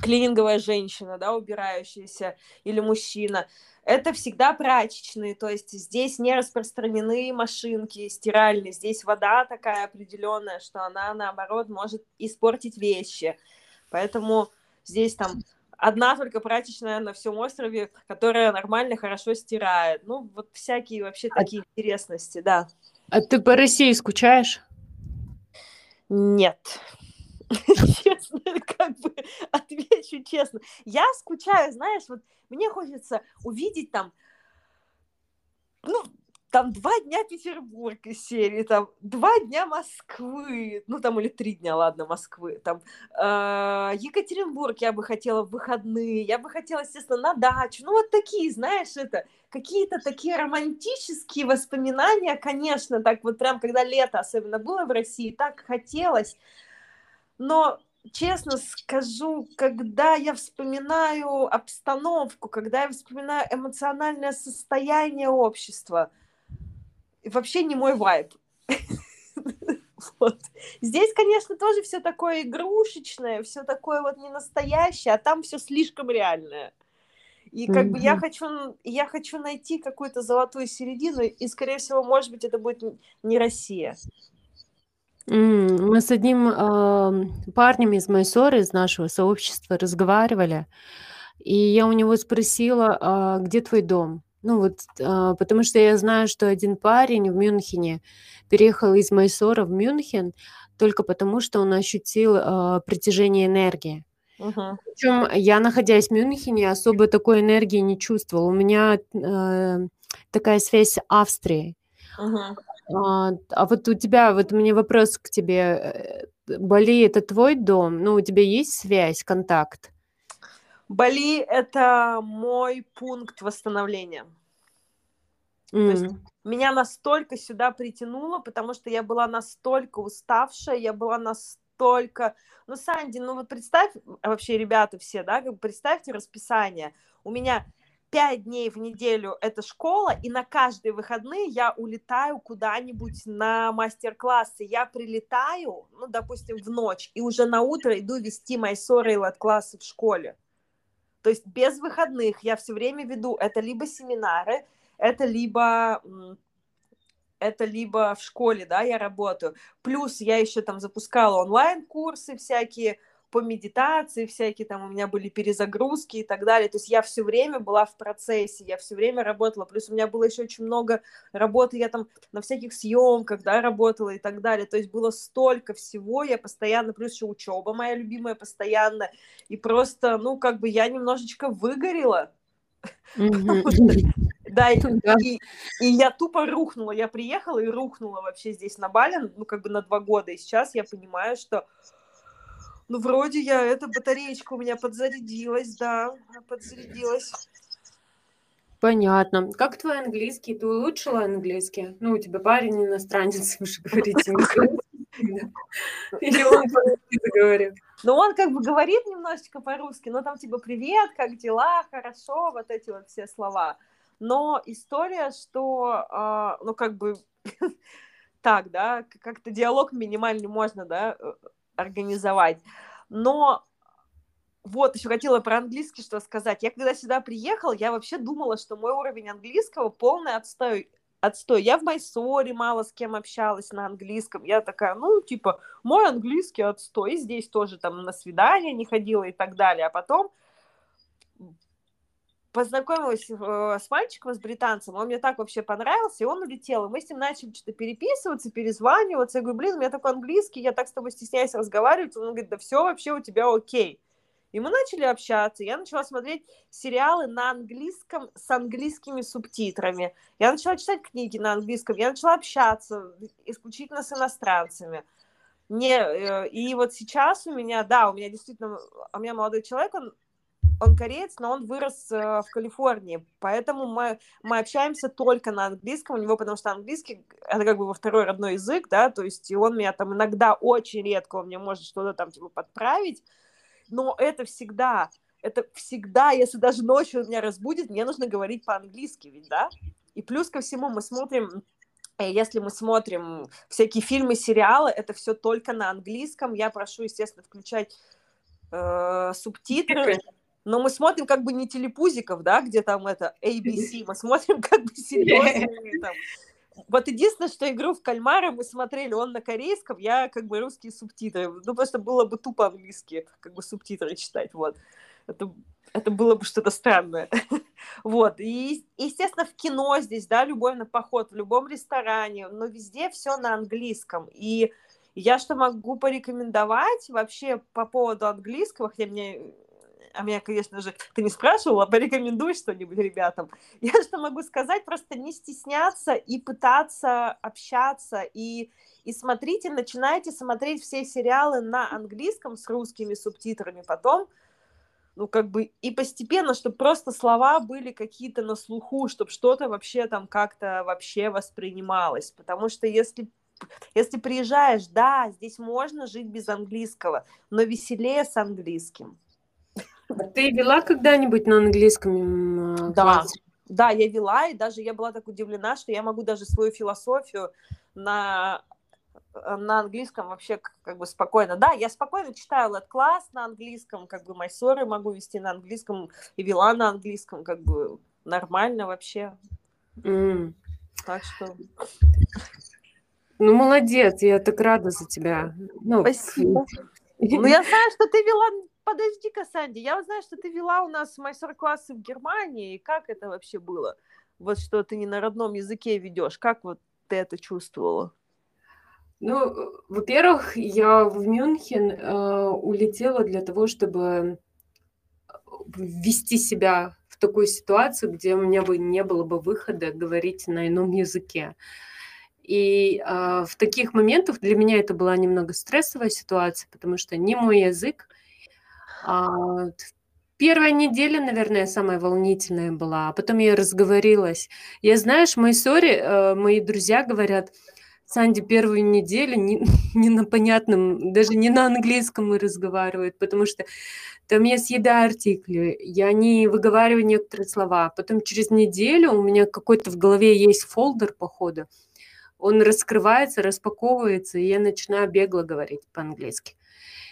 клининговая женщина, да, убирающаяся, или мужчина это всегда прачечные, то есть здесь не распространены машинки стиральные, здесь вода такая определенная, что она, наоборот, может испортить вещи. Поэтому здесь там одна только прачечная на всем острове, которая нормально, хорошо стирает. Ну, вот всякие вообще а такие а... интересности, да. А ты по России скучаешь? Нет. Честно, как бы отвечу честно. Я скучаю, знаешь, вот мне хочется увидеть там ну, там два дня Петербург из серии, там два дня Москвы, ну там или три дня, ладно, Москвы, там э, Екатеринбург я бы хотела в выходные, я бы хотела, естественно, на дачу, ну вот такие, знаешь, это какие-то такие романтические воспоминания, конечно, так вот прям, когда лето особенно было в России, так хотелось, но честно скажу, когда я вспоминаю обстановку, когда я вспоминаю эмоциональное состояние общества – вообще не мой вайб. Вот. Здесь, конечно, тоже все такое игрушечное, все такое вот не настоящее, а там все слишком реальное. И как mm-hmm. бы я хочу, я хочу найти какую-то золотую середину, и, скорее всего, может быть, это будет не Россия. Мы с одним э, парнем из Майсоры, из нашего сообщества, разговаривали, и я у него спросила, а где твой дом? Ну вот, а, потому что я знаю, что один парень в Мюнхене переехал из Майсора в Мюнхен только потому, что он ощутил а, притяжение энергии. Угу. Причем я, находясь в Мюнхене, особо такой энергии не чувствовала. У меня э, такая связь с Австрией. Угу. А, а вот у тебя, вот у меня вопрос к тебе. Э, Бали это твой дом? Ну, у тебя есть связь, контакт? Бали — это мой пункт восстановления. Mm. То есть меня настолько сюда притянуло, потому что я была настолько уставшая, я была настолько... Ну, Санди, ну вот представь, вообще, ребята все, да, как представьте расписание. У меня пять дней в неделю это школа, и на каждые выходные я улетаю куда-нибудь на мастер-классы. Я прилетаю, ну, допустим, в ночь, и уже на утро иду вести мои и классы в школе. То есть без выходных я все время веду это либо семинары, это либо это либо в школе, да, я работаю. Плюс я еще там запускала онлайн-курсы всякие, по медитации всякие, там у меня были перезагрузки и так далее. То есть я все время была в процессе, я все время работала. Плюс у меня было еще очень много работы, я там на всяких съемках, да, работала и так далее. То есть было столько всего, я постоянно, плюс еще учеба моя любимая постоянно. И просто, ну, как бы я немножечко выгорела. Да, и, и, и я тупо рухнула. Я приехала и рухнула вообще здесь на Бали, ну, как бы на два года. И сейчас я понимаю, что ну, вроде я, эта батареечка у меня подзарядилась, да, подзарядилась. Понятно. Как твой английский? Ты улучшила английский? Ну, у тебя парень иностранец, вы же говорите. Или он по-русски заговорит? Ну, он как бы говорит немножечко по-русски, но там типа «привет, как дела, хорошо», вот эти вот все слова. Но история, что, э, ну, как бы так, да, как-то диалог минимальный можно, да, э, организовать. Но вот, еще хотела про английский что сказать. Я когда сюда приехала, я вообще думала, что мой уровень английского полный отстой. Отстой. Я в Майсоре мало с кем общалась на английском. Я такая, ну, типа, мой английский отстой. И здесь тоже там на свидание не ходила и так далее. А потом познакомилась э, с мальчиком, с британцем, он мне так вообще понравился, и он улетел, и мы с ним начали что-то переписываться, перезваниваться, я говорю, блин, у меня такой английский, я так с тобой стесняюсь разговаривать, он говорит, да все вообще у тебя окей. И мы начали общаться, я начала смотреть сериалы на английском с английскими субтитрами, я начала читать книги на английском, я начала общаться исключительно с иностранцами. Не, э, и вот сейчас у меня, да, у меня действительно, у меня молодой человек, он он кореец, но он вырос э, в Калифорнии, поэтому мы, мы общаемся только на английском. У него, потому что английский это как бы во второй родной язык, да, то есть и он меня там иногда очень редко он мне может что-то там типа подправить, но это всегда, это всегда, если даже ночью меня разбудит, мне нужно говорить по-английски, ведь, да? И плюс ко всему мы смотрим э, если мы смотрим всякие фильмы, сериалы, это все только на английском. Я прошу, естественно, включать э, субтитры но мы смотрим как бы не телепузиков, да, где там это ABC, мы смотрим как бы серьезные там. Вот единственное, что игру в кальмара мы смотрели, он на корейском, я как бы русские субтитры. Ну, просто было бы тупо английские, как бы субтитры читать, вот. Это, это было бы что-то странное. вот. И, естественно, в кино здесь, да, любой на поход, в любом ресторане, но везде все на английском. И я что могу порекомендовать вообще по поводу английского, хотя мне а меня, конечно же, ты не спрашивала, порекомендуй что-нибудь ребятам. Я что могу сказать, просто не стесняться и пытаться общаться, и, и смотрите, начинайте смотреть все сериалы на английском с русскими субтитрами потом, ну, как бы, и постепенно, чтобы просто слова были какие-то на слуху, чтобы что-то вообще там как-то вообще воспринималось, потому что если если приезжаешь, да, здесь можно жить без английского, но веселее с английским. А ты вела когда-нибудь на английском? Э, да, да, я вела, и даже я была так удивлена, что я могу даже свою философию на э, на английском вообще как бы спокойно. Да, я спокойно читаю лет класс на английском, как бы майсоры могу вести на английском и вела на английском, как бы нормально вообще. Mm. Так что... Ну, молодец, я так рада за тебя. Ну, Спасибо. Ну, я знаю, что ты вела подожди-ка, Санди, я знаю, что ты вела у нас мастер-классы в Германии, и как это вообще было? Вот что ты не на родном языке ведешь, как вот ты это чувствовала? Ну, во-первых, я в Мюнхен э, улетела для того, чтобы ввести себя в такую ситуацию, где у меня бы не было бы выхода говорить на ином языке. И э, в таких моментах для меня это была немного стрессовая ситуация, потому что не мой язык, а, первая неделя, наверное, самая волнительная была, а потом я разговорилась. Я, знаешь, мои ссоры, э, мои друзья говорят, Санди первую неделю не, не на понятном, даже не на английском мы разговаривают, потому что там я съедаю артикли, я не выговариваю некоторые слова. Потом через неделю у меня какой-то в голове есть фолдер, походу. Он раскрывается, распаковывается, и я начинаю бегло говорить по-английски.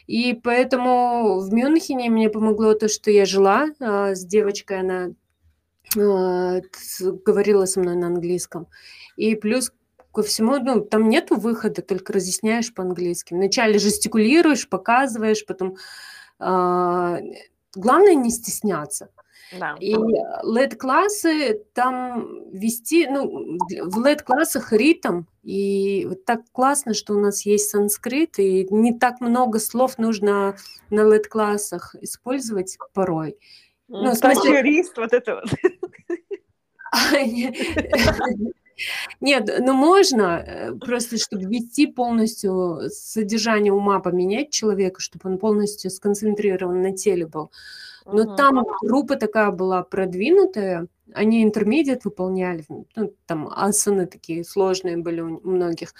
И поэтому в Мюнхене мне помогло то, что я жила а, с девочкой, она а, говорила со мной на английском. И плюс ко всему, ну, там нету выхода, только разъясняешь по-английски. Вначале жестикулируешь, показываешь, потом... А, главное не стесняться. Да. И LED-классы там вести, ну, в LED-классах ритм, и вот так классно, что у нас есть санскрит, и не так много слов нужно на LED-классах использовать порой. Ну, ну смысле... юрист, вот это вот. Нет, ну можно, э, просто чтобы ввести полностью содержание ума, поменять человека, чтобы он полностью сконцентрирован на теле был. Но угу. там группа такая была продвинутая, они интермедиат выполняли, ну, там асаны такие сложные были у многих.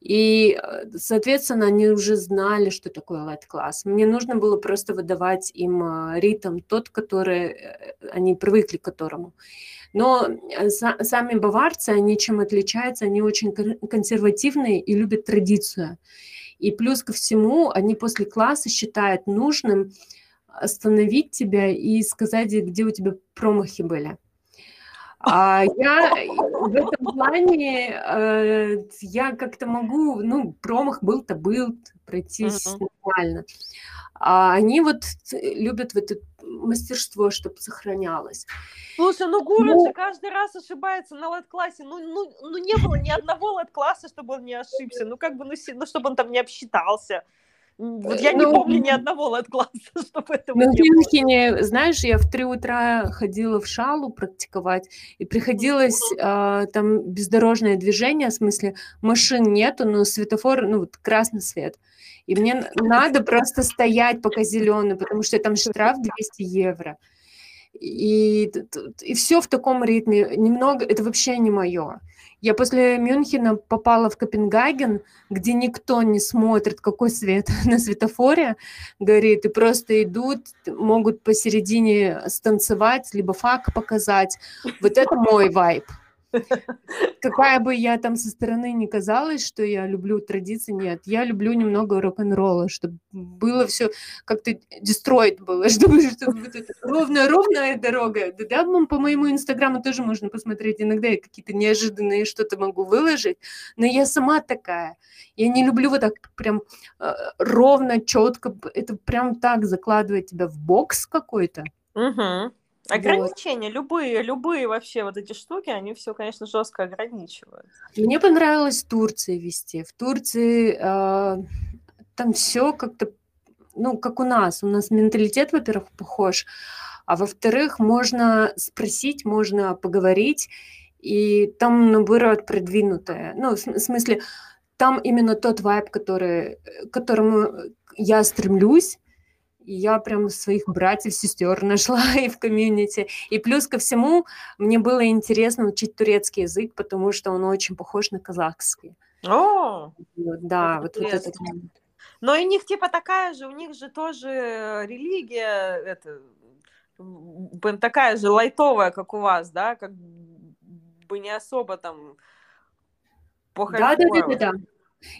И, э, соответственно, они уже знали, что такое лайт-класс. Мне нужно было просто выдавать им э, ритм, тот, который э, они привыкли к которому. Но сами баварцы, они чем отличаются? Они очень консервативные и любят традицию. И плюс ко всему, они после класса считают нужным остановить тебя и сказать, где у тебя промахи были. А я в этом плане, э, я как-то могу, ну, промах был-то был, пройтись uh-huh. нормально. А они вот любят в это мастерство, чтобы сохранялось. Слушай, ну Гуру ну, же каждый раз ошибается на лет-классе. Ну, ну, ну, не было ни одного лет-класса, чтобы он не ошибся. Ну, как бы, ну, ну чтобы он там не обсчитался. Вот я ну, не помню ни одного лет-класса, чтобы этого ну, не в Мюнхене, знаешь, я в три утра ходила в шалу практиковать, и приходилось э, там бездорожное движение, в смысле машин нету, но светофор, ну вот красный свет. И мне надо просто стоять, пока зеленый, потому что там штраф 200 евро. И, и все в таком ритме. Немного, это вообще не мое. Я после Мюнхена попала в Копенгаген, где никто не смотрит, какой свет на светофоре горит, и просто идут, могут посередине станцевать, либо фак показать. Вот это мой вайб. Какая бы я там со стороны не казалась, что я люблю традиции, нет. Я люблю немного рок-н-ролла, чтобы было все как-то дестроить было, чтобы, чтобы вот это ровная-ровная дорога. Да, да, по моему инстаграму тоже можно посмотреть. Иногда я какие-то неожиданные что-то могу выложить, но я сама такая. Я не люблю вот так прям э, ровно, четко. Это прям так закладывает тебя в бокс какой-то. Угу. Ограничения, вот. любые, любые вообще вот эти штуки, они все, конечно, жестко ограничивают. Мне понравилось в Турции вести. В Турции э, там все как-то ну, как у нас, у нас менталитет, во-первых, похож, а во-вторых, можно спросить, можно поговорить, и там, наоборот, продвинутое. Ну, в смысле, там именно тот вайб, который, к которому я стремлюсь, и я прям своих братьев, сестер нашла и в комьюнити. И плюс ко всему, мне было интересно учить турецкий язык, потому что он очень похож на казахский. О! Да, вот, вот это. Но у них типа такая же, у них же тоже религия, это такая же лайтовая, как у вас, да, как бы не особо там да, да, да, да, да.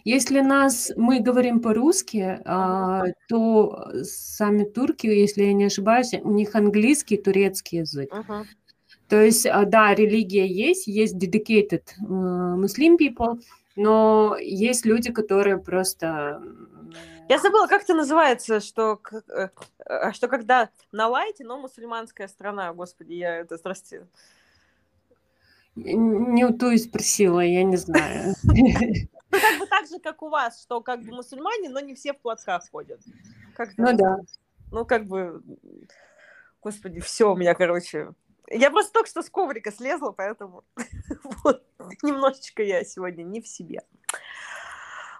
Если нас мы говорим по-русски, а, то сами турки, если я не ошибаюсь, у них английский, турецкий язык. Uh-huh. То есть, а, да, религия есть, есть dedicated uh, Muslim people, но есть люди, которые просто... Я забыла, как это называется, что, э, э, что когда на лайте, но мусульманская страна, господи, я это, здрасте. Не у ту и спросила, я не знаю. Ну, как бы так же, как у вас, что как бы мусульмане, но не все в платках ходят. Как ну да. Ну, как бы, господи, все у меня, короче. Я просто только что с коврика слезла, поэтому вот, немножечко я сегодня не в себе.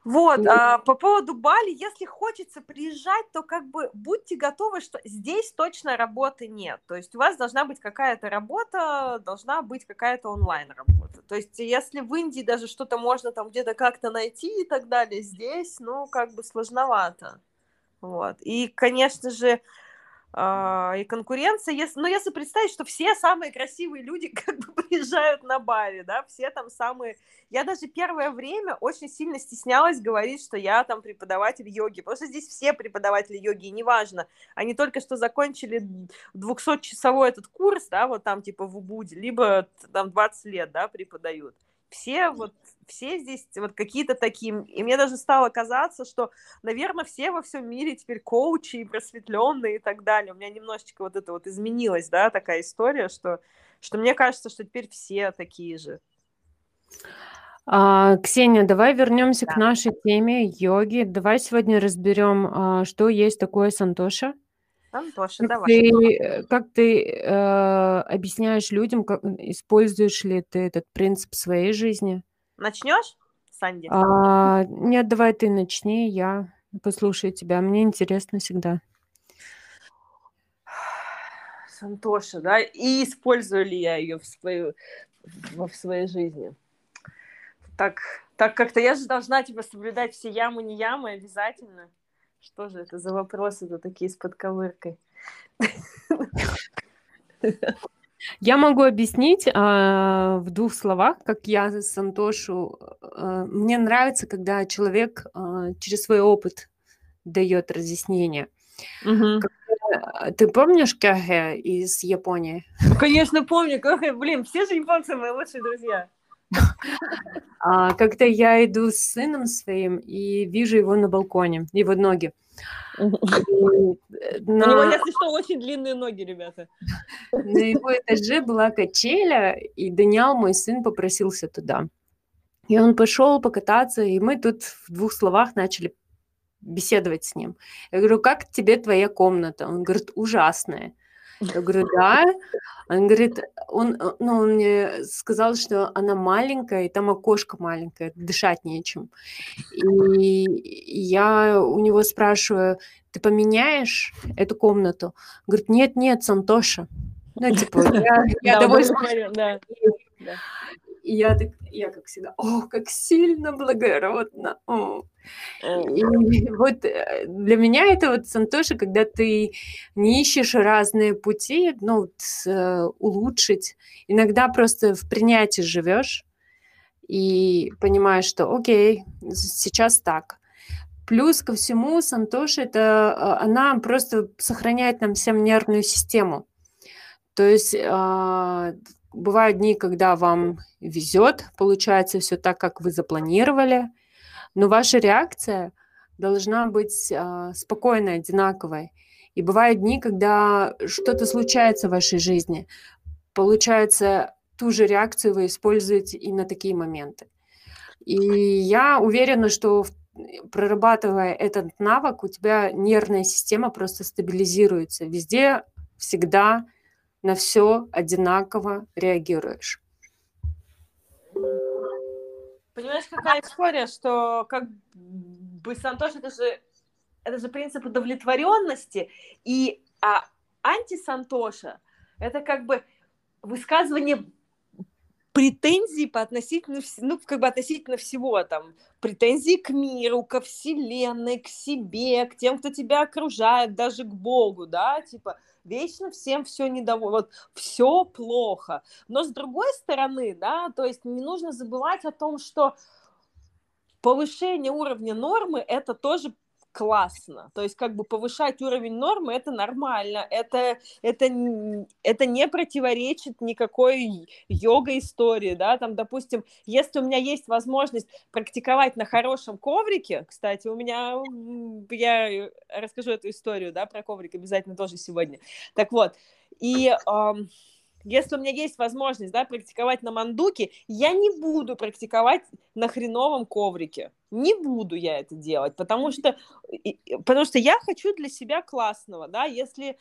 Вот, а, по поводу Бали, если хочется приезжать, то как бы будьте готовы, что здесь точно работы нет. То есть у вас должна быть какая-то работа, должна быть какая-то онлайн-работа. То есть если в Индии даже что-то можно там где-то как-то найти и так далее, здесь, ну, как бы сложновато. Вот. И, конечно же, и конкуренция, если, но если представить, что все самые красивые люди как бы приезжают на Бали, да, все там самые... Я даже первое время очень сильно стеснялась говорить, что я там преподаватель йоги, что здесь все преподаватели йоги, и неважно, они только что закончили 200-часовой этот курс, да, вот там типа в Убуде, либо там 20 лет, да, преподают все вот все здесь вот какие-то такие, и мне даже стало казаться, что, наверное, все во всем мире теперь коучи и просветленные и так далее. У меня немножечко вот это вот изменилось, да, такая история, что, что мне кажется, что теперь все такие же. А, Ксения, давай вернемся да. к нашей теме йоги. Давай сегодня разберем, а, что есть такое сантоша. Антоша, как давай. Ты, э, как ты э, объясняешь людям, как, используешь ли ты этот принцип в своей жизни? Начнешь, Санди? А, нет, давай ты начни, я послушаю тебя. Мне интересно всегда. Сантоша, да? И использую ли я ее в, свою, в, в своей жизни? Так, так как-то я же должна типа соблюдать все ямы, не ямы обязательно. Что же это за вопросы-то такие с подковыркой? Я могу объяснить а, в двух словах, как я Сантошу. А, мне нравится, когда человек а, через свой опыт дает разъяснение. Угу. Ты помнишь Кахе из Японии? Ну, конечно, помню. Кахе, блин, все же японцы мои лучшие друзья. А, когда я иду с сыном своим и вижу его на балконе, его ноги. На... У него, если что, очень длинные ноги, ребята. На его этаже была качеля, и Даниал, мой сын, попросился туда. И он пошел покататься, и мы тут в двух словах начали беседовать с ним. Я говорю, как тебе твоя комната? Он говорит, ужасная. Я говорю, да. Он говорит, он, э, ну, он мне сказал, что она маленькая, и там окошко маленькое, дышать нечем. И я у него спрашиваю, ты поменяешь эту комнату? Говорит, нет, нет, Сантоша. Ну, типа, я, я довольна. И я, так, я как всегда, о, как сильно благородно. О. И вот э, для меня это вот, Сантоша, когда ты не ищешь разные пути, ну, вот, э, улучшить. Иногда просто в принятии живешь и понимаешь, что окей, сейчас так. Плюс ко всему, Сантоша, это а, она просто сохраняет нам всем нервную систему. То есть а, бывают дни, когда вам везет, получается все так, как вы запланировали, но ваша реакция должна быть а, спокойной, одинаковой. И бывают дни, когда что-то случается в вашей жизни, получается, ту же реакцию вы используете и на такие моменты. И я уверена, что прорабатывая этот навык, у тебя нервная система просто стабилизируется. Везде, всегда, на все одинаково реагируешь. Понимаешь, какая история, что как бы Сантош, это же, это же принцип удовлетворенности, и а антисантоша это как бы высказывание претензий по относительно, ну, как бы относительно всего, там, претензии к миру, ко вселенной, к себе, к тем, кто тебя окружает, даже к Богу, да, типа, вечно всем все недовольно, вот, все плохо. Но с другой стороны, да, то есть не нужно забывать о том, что повышение уровня нормы – это тоже классно. То есть как бы повышать уровень нормы это нормально, это, это, это не противоречит никакой йога-истории, да, там, допустим, если у меня есть возможность практиковать на хорошем коврике, кстати, у меня, я расскажу эту историю, да, про коврик обязательно тоже сегодня, так вот, и... Эм, если у меня есть возможность, да, практиковать на мандуке, я не буду практиковать на хреновом коврике. Не буду я это делать, потому что, потому что я хочу для себя классного, да, если,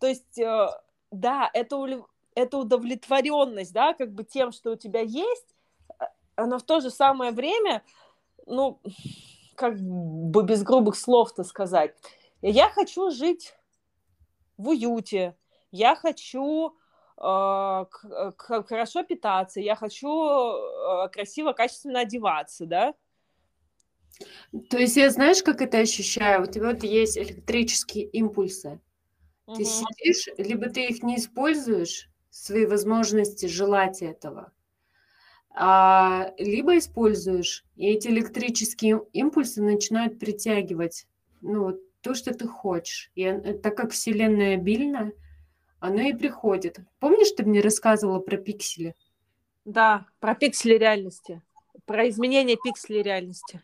то есть, э, да, это, это удовлетворенность, да, как бы тем, что у тебя есть, а, но в то же самое время, ну, как бы без грубых слов-то сказать, я хочу жить в уюте, я хочу хорошо питаться, я хочу э, красиво, качественно одеваться, да? То есть я знаешь, как это ощущаю? У тебя вот есть электрические импульсы. Угу. Ты сидишь, либо ты их не используешь, свои возможности желать этого, а, либо используешь, и эти электрические импульсы начинают притягивать ну, то, что ты хочешь. И э, так как Вселенная обильна, оно и приходит. Помнишь, ты мне рассказывала про пиксели? Да, про пиксели реальности, про изменение пикселей реальности.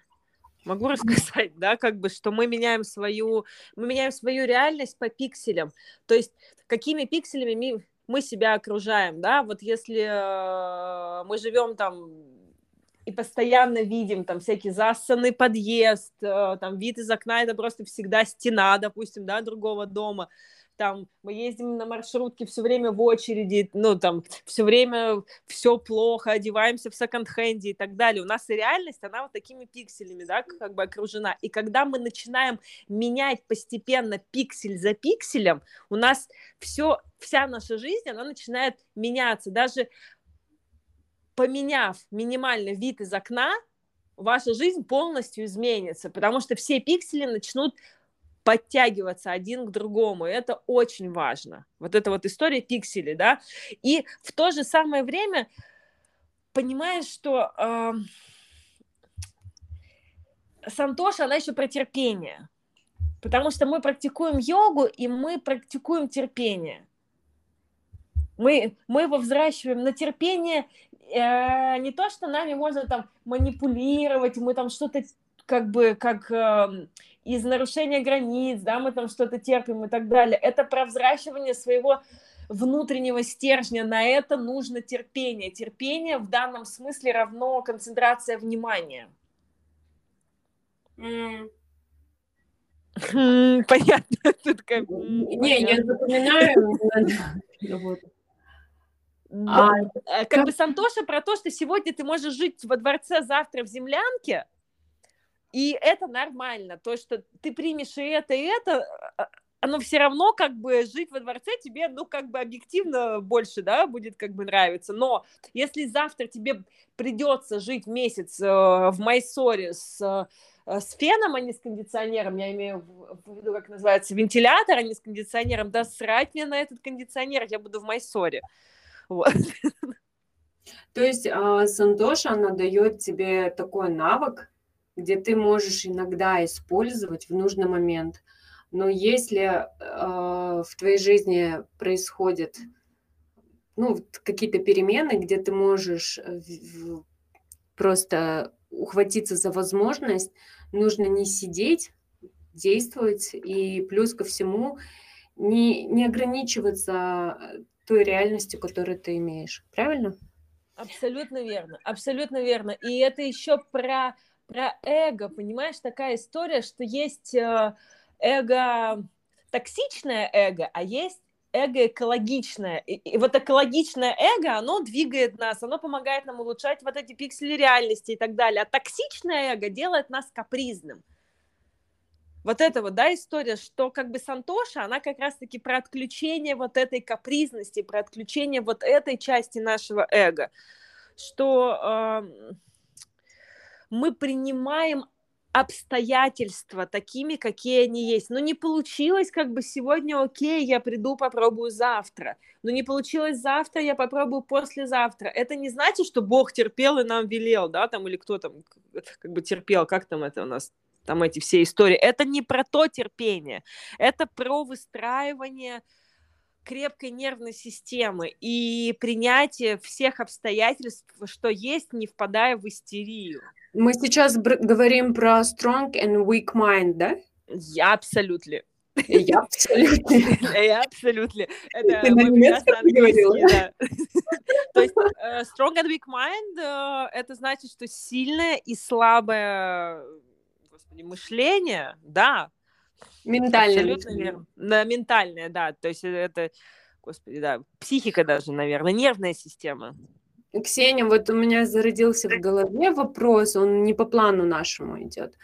Могу рассказать, да, как бы, что мы меняем свою, мы меняем свою реальность по пикселям. То есть, какими пикселями мы, мы себя окружаем, да, вот если э, мы живем там и постоянно видим там всякий засанный подъезд, э, там вид из окна, это просто всегда стена, допустим, да, другого дома, там мы ездим на маршрутке все время в очереди, ну там все время все плохо, одеваемся в секонд-хенде и так далее. У нас реальность, она вот такими пикселями, да, как бы окружена. И когда мы начинаем менять постепенно пиксель за пикселем, у нас все, вся наша жизнь, она начинает меняться. Даже поменяв минимальный вид из окна, ваша жизнь полностью изменится, потому что все пиксели начнут подтягиваться один к другому. И это очень важно. Вот эта вот история пикселей, да. И в то же самое время понимаешь, что э, Сантоша, она еще про терпение. Потому что мы практикуем йогу, и мы практикуем терпение. Мы, мы его взращиваем на терпение, э, не то, что нами можно там манипулировать, мы там что-то как бы как э, из нарушения границ, да, мы там что-то терпим и так далее. Это про взращивание своего внутреннего стержня. На это нужно терпение. Терпение в данном смысле равно концентрация внимания. Mm. Понятно. Не, я запоминаю. А, э, как бы Сантоша про то, что сегодня ты можешь жить во дворце, завтра в землянке, и это нормально. То, что ты примешь и это, и это, а, оно все равно как бы жить во дворце тебе, ну, как бы объективно больше, да, будет как бы нравиться. Но если завтра тебе придется жить месяц э, в Майсоре с э, с феном, а не с кондиционером, я имею в виду, как называется, вентилятор, а не с кондиционером, да срать мне на этот кондиционер, я буду в Майсоре. Вот. То есть а, Сандоша, она дает тебе такой навык, где ты можешь иногда использовать в нужный момент. Но если э, в твоей жизни происходят ну, какие-то перемены, где ты можешь э, просто ухватиться за возможность, нужно не сидеть, действовать и плюс ко всему не, не ограничиваться той реальностью, которую ты имеешь. Правильно? Абсолютно верно, абсолютно верно. И это еще про про эго, понимаешь, такая история, что есть э, эго, токсичное эго, а есть эго экологичное. И, и вот экологичное эго, оно двигает нас, оно помогает нам улучшать вот эти пиксели реальности и так далее. А токсичное эго делает нас капризным. Вот это вот, да, история, что как бы Сантоша, она как раз-таки про отключение вот этой капризности, про отключение вот этой части нашего эго, что э, мы принимаем обстоятельства такими, какие они есть. Но не получилось как бы сегодня, окей, я приду, попробую завтра. Но не получилось завтра, я попробую послезавтра. Это не значит, что Бог терпел и нам велел, да, там, или кто там как бы терпел, как там это у нас, там эти все истории. Это не про то терпение, это про выстраивание крепкой нервной системы и принятие всех обстоятельств, что есть, не впадая в истерию. Мы сейчас говорим про strong and weak mind, да? Я абсолютно. Я абсолютно. Я абсолютно. Это Ты на немецком говорила? Да. То есть uh, strong and weak mind uh, это значит, что сильное и слабое господи, мышление, да. Ментальное. Абсолютно верно. Да, ментальное, да. То есть это, господи, да, психика даже, наверное, нервная система. Ксения, вот у меня зародился в голове вопрос, он не по плану нашему идет.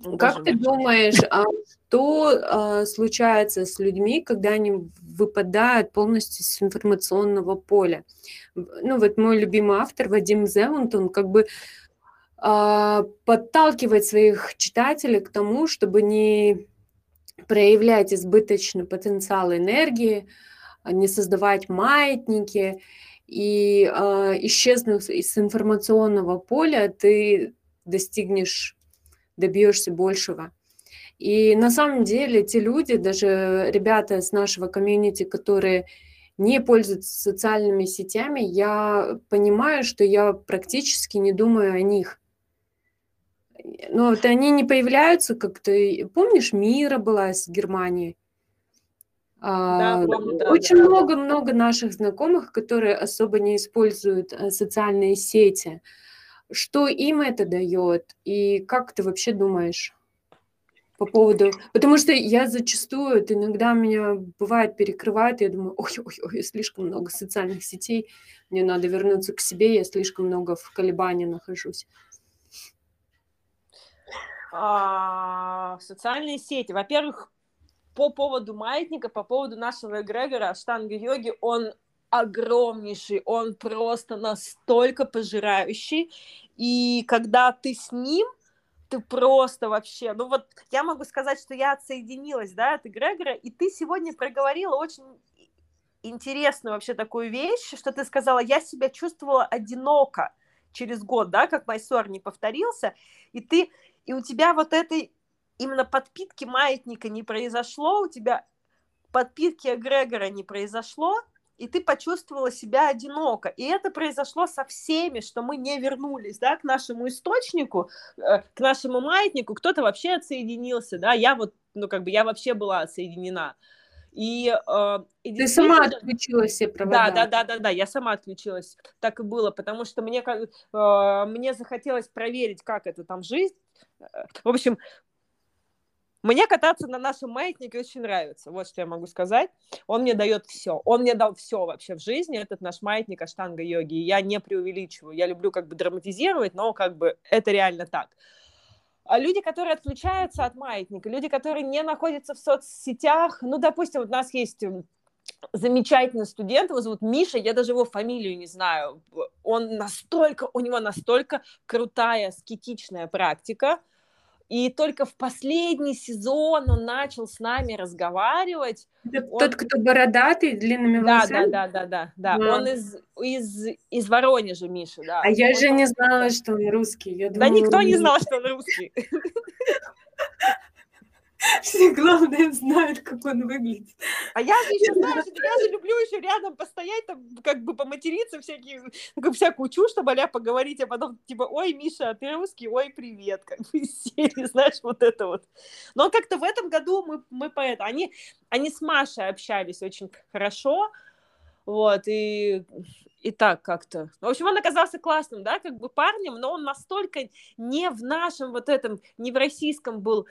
Ну, как ты думаешь, а что а, случается с людьми, когда они выпадают полностью с информационного поля? Ну вот мой любимый автор Вадим Зеланд, он как бы а, подталкивает своих читателей к тому, чтобы не проявлять избыточный потенциал энергии, не создавать маятники и э, исчезнув из информационного поля, ты достигнешь, добьешься большего. И на самом деле те люди, даже ребята с нашего комьюнити, которые не пользуются социальными сетями, я понимаю, что я практически не думаю о них. Но вот они не появляются как-то. Помнишь, Мира была из Германии? Да, а, помню, да, Очень много-много да. наших знакомых, которые особо не используют э, социальные сети. Что им это дает? И как ты вообще думаешь по поводу... Потому что я зачастую, это иногда меня бывает перекрывает, я думаю, ой-ой-ой, слишком много социальных сетей, мне надо вернуться к себе, я слишком много в колебании нахожусь. А, социальные сети. Во-первых, по поводу маятника, по поводу нашего эгрегора штанга йоги, он огромнейший, он просто настолько пожирающий, и когда ты с ним, ты просто вообще, ну вот я могу сказать, что я отсоединилась, да, от эгрегора, и ты сегодня проговорила очень интересную вообще такую вещь, что ты сказала, я себя чувствовала одиноко через год, да, как Майсор не повторился, и ты, и у тебя вот этой именно подпитки маятника не произошло, у тебя подпитки эгрегора не произошло, и ты почувствовала себя одиноко. И это произошло со всеми, что мы не вернулись, да, к нашему источнику, э, к нашему маятнику. Кто-то вообще отсоединился, да, я вот, ну, как бы, я вообще была отсоединена. И, э, и Ты сама отключилась все провода. Да, да, да, да, да, я сама отключилась. Так и было, потому что мне, э, мне захотелось проверить, как это там жизнь. Э, в общем, мне кататься на нашем маятнике очень нравится, вот что я могу сказать. Он мне дает все. Он мне дал все вообще в жизни, этот наш маятник Аштанга йоги. Я не преувеличиваю. Я люблю как бы драматизировать, но как бы это реально так. А люди, которые отключаются от маятника, люди, которые не находятся в соцсетях, ну, допустим, вот у нас есть замечательный студент, его зовут Миша, я даже его фамилию не знаю. Он настолько, у него настолько крутая скетичная практика, и только в последний сезон он начал с нами разговаривать. Это он... Тот, кто бородатый, длинными волосами? Да, да, да, да, да. да. Он из, из, из Воронежа, Миша, да. А я он... же не знала, что он русский. Я да никто не знал, что он русский. Все главное знают, как он выглядит. А я же еще, знаешь, я же люблю еще рядом постоять, там, как бы поматериться, всякие, как, всякую чушь, чтобы а поговорить, а потом, типа, ой, Миша, а ты русский, ой, привет, как бы из серии, знаешь, вот это вот. Но как-то в этом году мы, мы поэт, они, они с Машей общались очень хорошо, Вот, и, и так как-то. В общем, он оказался классным, да, как бы парнем, но он настолько не в нашем вот этом, не в российском был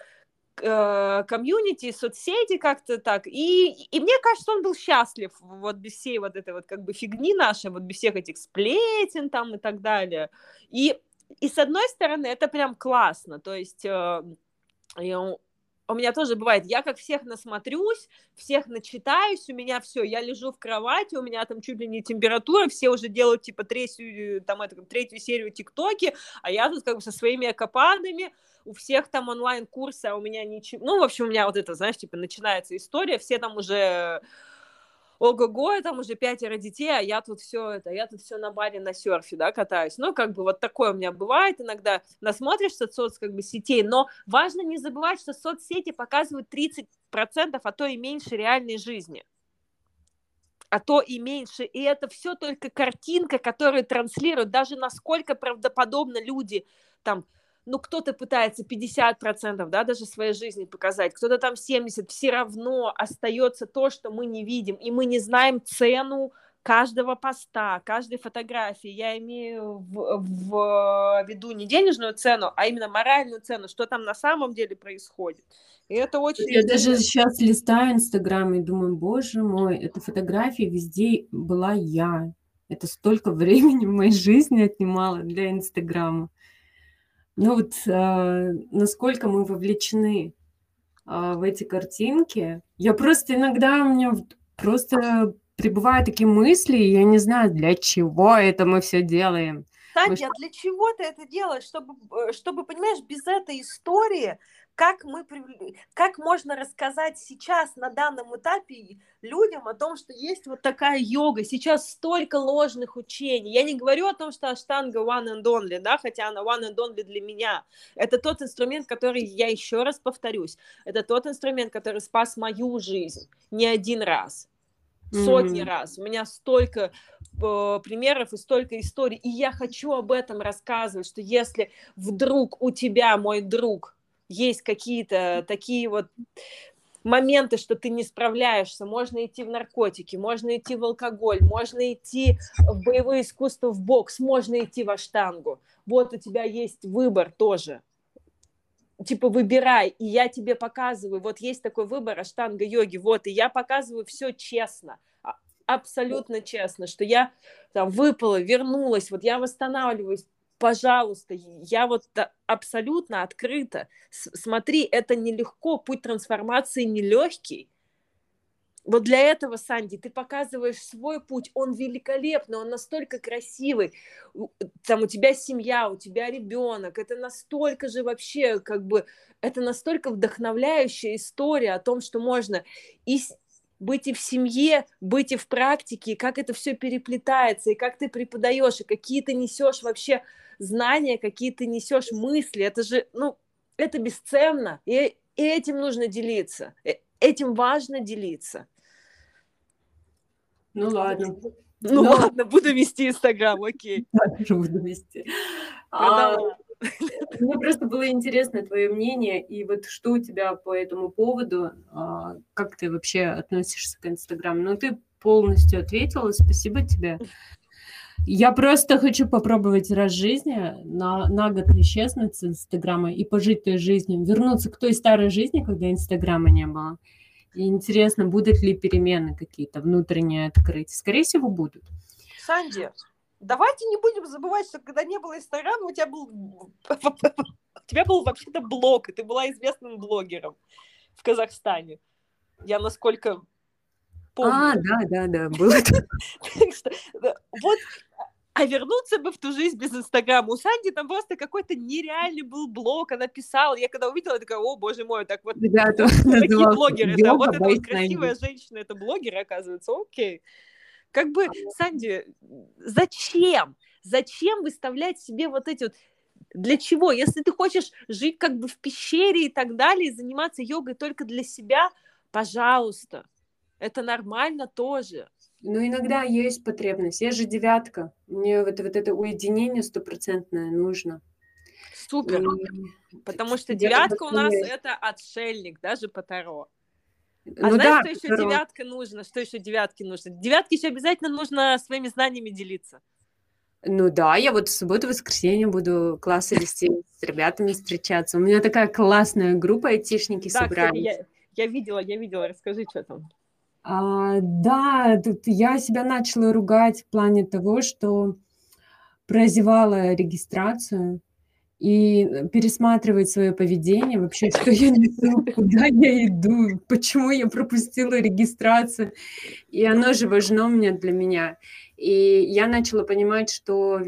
комьюнити, соцсети как-то так. И, и мне кажется, он был счастлив вот без всей вот этой вот как бы фигни нашей, вот без всех этих сплетен там и так далее. И, и с одной стороны, это прям классно, то есть э, у меня тоже бывает, я как всех насмотрюсь, всех начитаюсь, у меня все, я лежу в кровати, у меня там чуть ли не температура, все уже делают типа третью, там, это, третью серию ТикТоки, а я тут как бы со своими экопадами, у всех там онлайн-курсы, а у меня ничего, ну, в общем, у меня вот это, знаешь, типа начинается история, все там уже ого-го, там уже пятеро детей, а я тут все это, я тут все на баре на серфе, да, катаюсь. Ну, как бы вот такое у меня бывает иногда. Насмотришься соц, как бы, сетей, но важно не забывать, что соцсети показывают 30%, а то и меньше реальной жизни а то и меньше. И это все только картинка, которую транслируют, даже насколько правдоподобно люди там ну, кто-то пытается 50%, да, даже своей жизни показать, кто-то там 70%, все равно остается то, что мы не видим, и мы не знаем цену каждого поста, каждой фотографии. Я имею в, в виду не денежную цену, а именно моральную цену, что там на самом деле происходит. И это очень... Я даже сейчас листаю Инстаграм и думаю, боже мой, эта фотография везде была я. Это столько времени в моей жизни отнимало для Инстаграма. Ну вот а, насколько мы вовлечены а, в эти картинки. Я просто иногда у меня просто прибывают такие мысли, и я не знаю, для чего это мы все делаем. Таня, мы... для чего ты это делаешь? Чтобы, э, чтобы, понимаешь, без этой истории как, мы, как можно рассказать сейчас на данном этапе людям о том, что есть вот такая йога, сейчас столько ложных учений. Я не говорю о том, что аштанга one and only, да, хотя она one and only для меня. Это тот инструмент, который, я еще раз повторюсь, это тот инструмент, который спас мою жизнь не один раз сотни mm-hmm. раз. У меня столько э, примеров и столько историй, и я хочу об этом рассказывать, что если вдруг у тебя, мой друг, есть какие-то такие вот моменты, что ты не справляешься, можно идти в наркотики, можно идти в алкоголь, можно идти в боевое искусство, в бокс, можно идти в аштангу. Вот у тебя есть выбор тоже. Типа выбирай, и я тебе показываю, вот есть такой выбор аштанга йоги, вот, и я показываю все честно, а, абсолютно честно, что я там выпала, вернулась, вот я восстанавливаюсь, пожалуйста, я вот абсолютно открыта. Смотри, это нелегко, путь трансформации нелегкий. Вот для этого, Санди, ты показываешь свой путь, он великолепный, он настолько красивый. Там у тебя семья, у тебя ребенок, это настолько же вообще, как бы, это настолько вдохновляющая история о том, что можно и быть и в семье, быть и в практике, как это все переплетается, и как ты преподаешь, и какие ты несешь вообще знания, какие ты несешь мысли. Это же, ну, это бесценно. И, и этим нужно делиться. Э, этим важно делиться. Ну ладно. Ну, ну ладно, буду вести Инстаграм, окей. Да, тоже буду вести. А, мне просто было интересно твое мнение, и вот что у тебя по этому поводу, а, как ты вообще относишься к Инстаграму? Ну, ты полностью ответила, спасибо тебе. Я просто хочу попробовать раз в жизни на, на год исчезнуть с Инстаграма и пожить той жизнью, вернуться к той старой жизни, когда Инстаграма не было. И интересно, будут ли перемены какие-то внутренние открыть. Скорее всего, будут. Санди, давайте не будем забывать, что когда не было Инстаграма, у тебя был у тебя был вообще-то блог, и ты была известным блогером в Казахстане. Я насколько помню. А, да, да, да, было. Вот а вернуться бы в ту жизнь без Инстаграма. У Санди там просто какой-то нереальный был блог, она писала. Я когда увидела, я такая, о, боже мой, так вот, Ребята, какие блогеры, да, вот эта вот красивая женщина, это блогер, оказывается, окей. Как бы, Санди, зачем? Зачем выставлять себе вот эти вот для чего? Если ты хочешь жить как бы в пещере и так далее, и заниматься йогой только для себя, пожалуйста, это нормально тоже. Ну, иногда есть потребность. Я же девятка. Мне вот, вот это уединение стопроцентное нужно. Супер. И... Потому что девятка у нас это отшельник, даже по Таро. А ну, знаешь, да, что еще здорово. девятка нужно? Что еще девятки нужно? Девятки еще обязательно нужно своими знаниями делиться. Ну да, я вот в субботу, воскресенье буду классы вести, с ребятами встречаться. У меня такая классная группа айтишники да, собрались. Кстати, я, я видела, я видела. Расскажи, что там. А, да, тут я себя начала ругать в плане того, что прозевала регистрацию и пересматривать свое поведение, вообще, что я несу, куда я иду, почему я пропустила регистрацию. И оно же важно мне для меня. И я начала понимать, что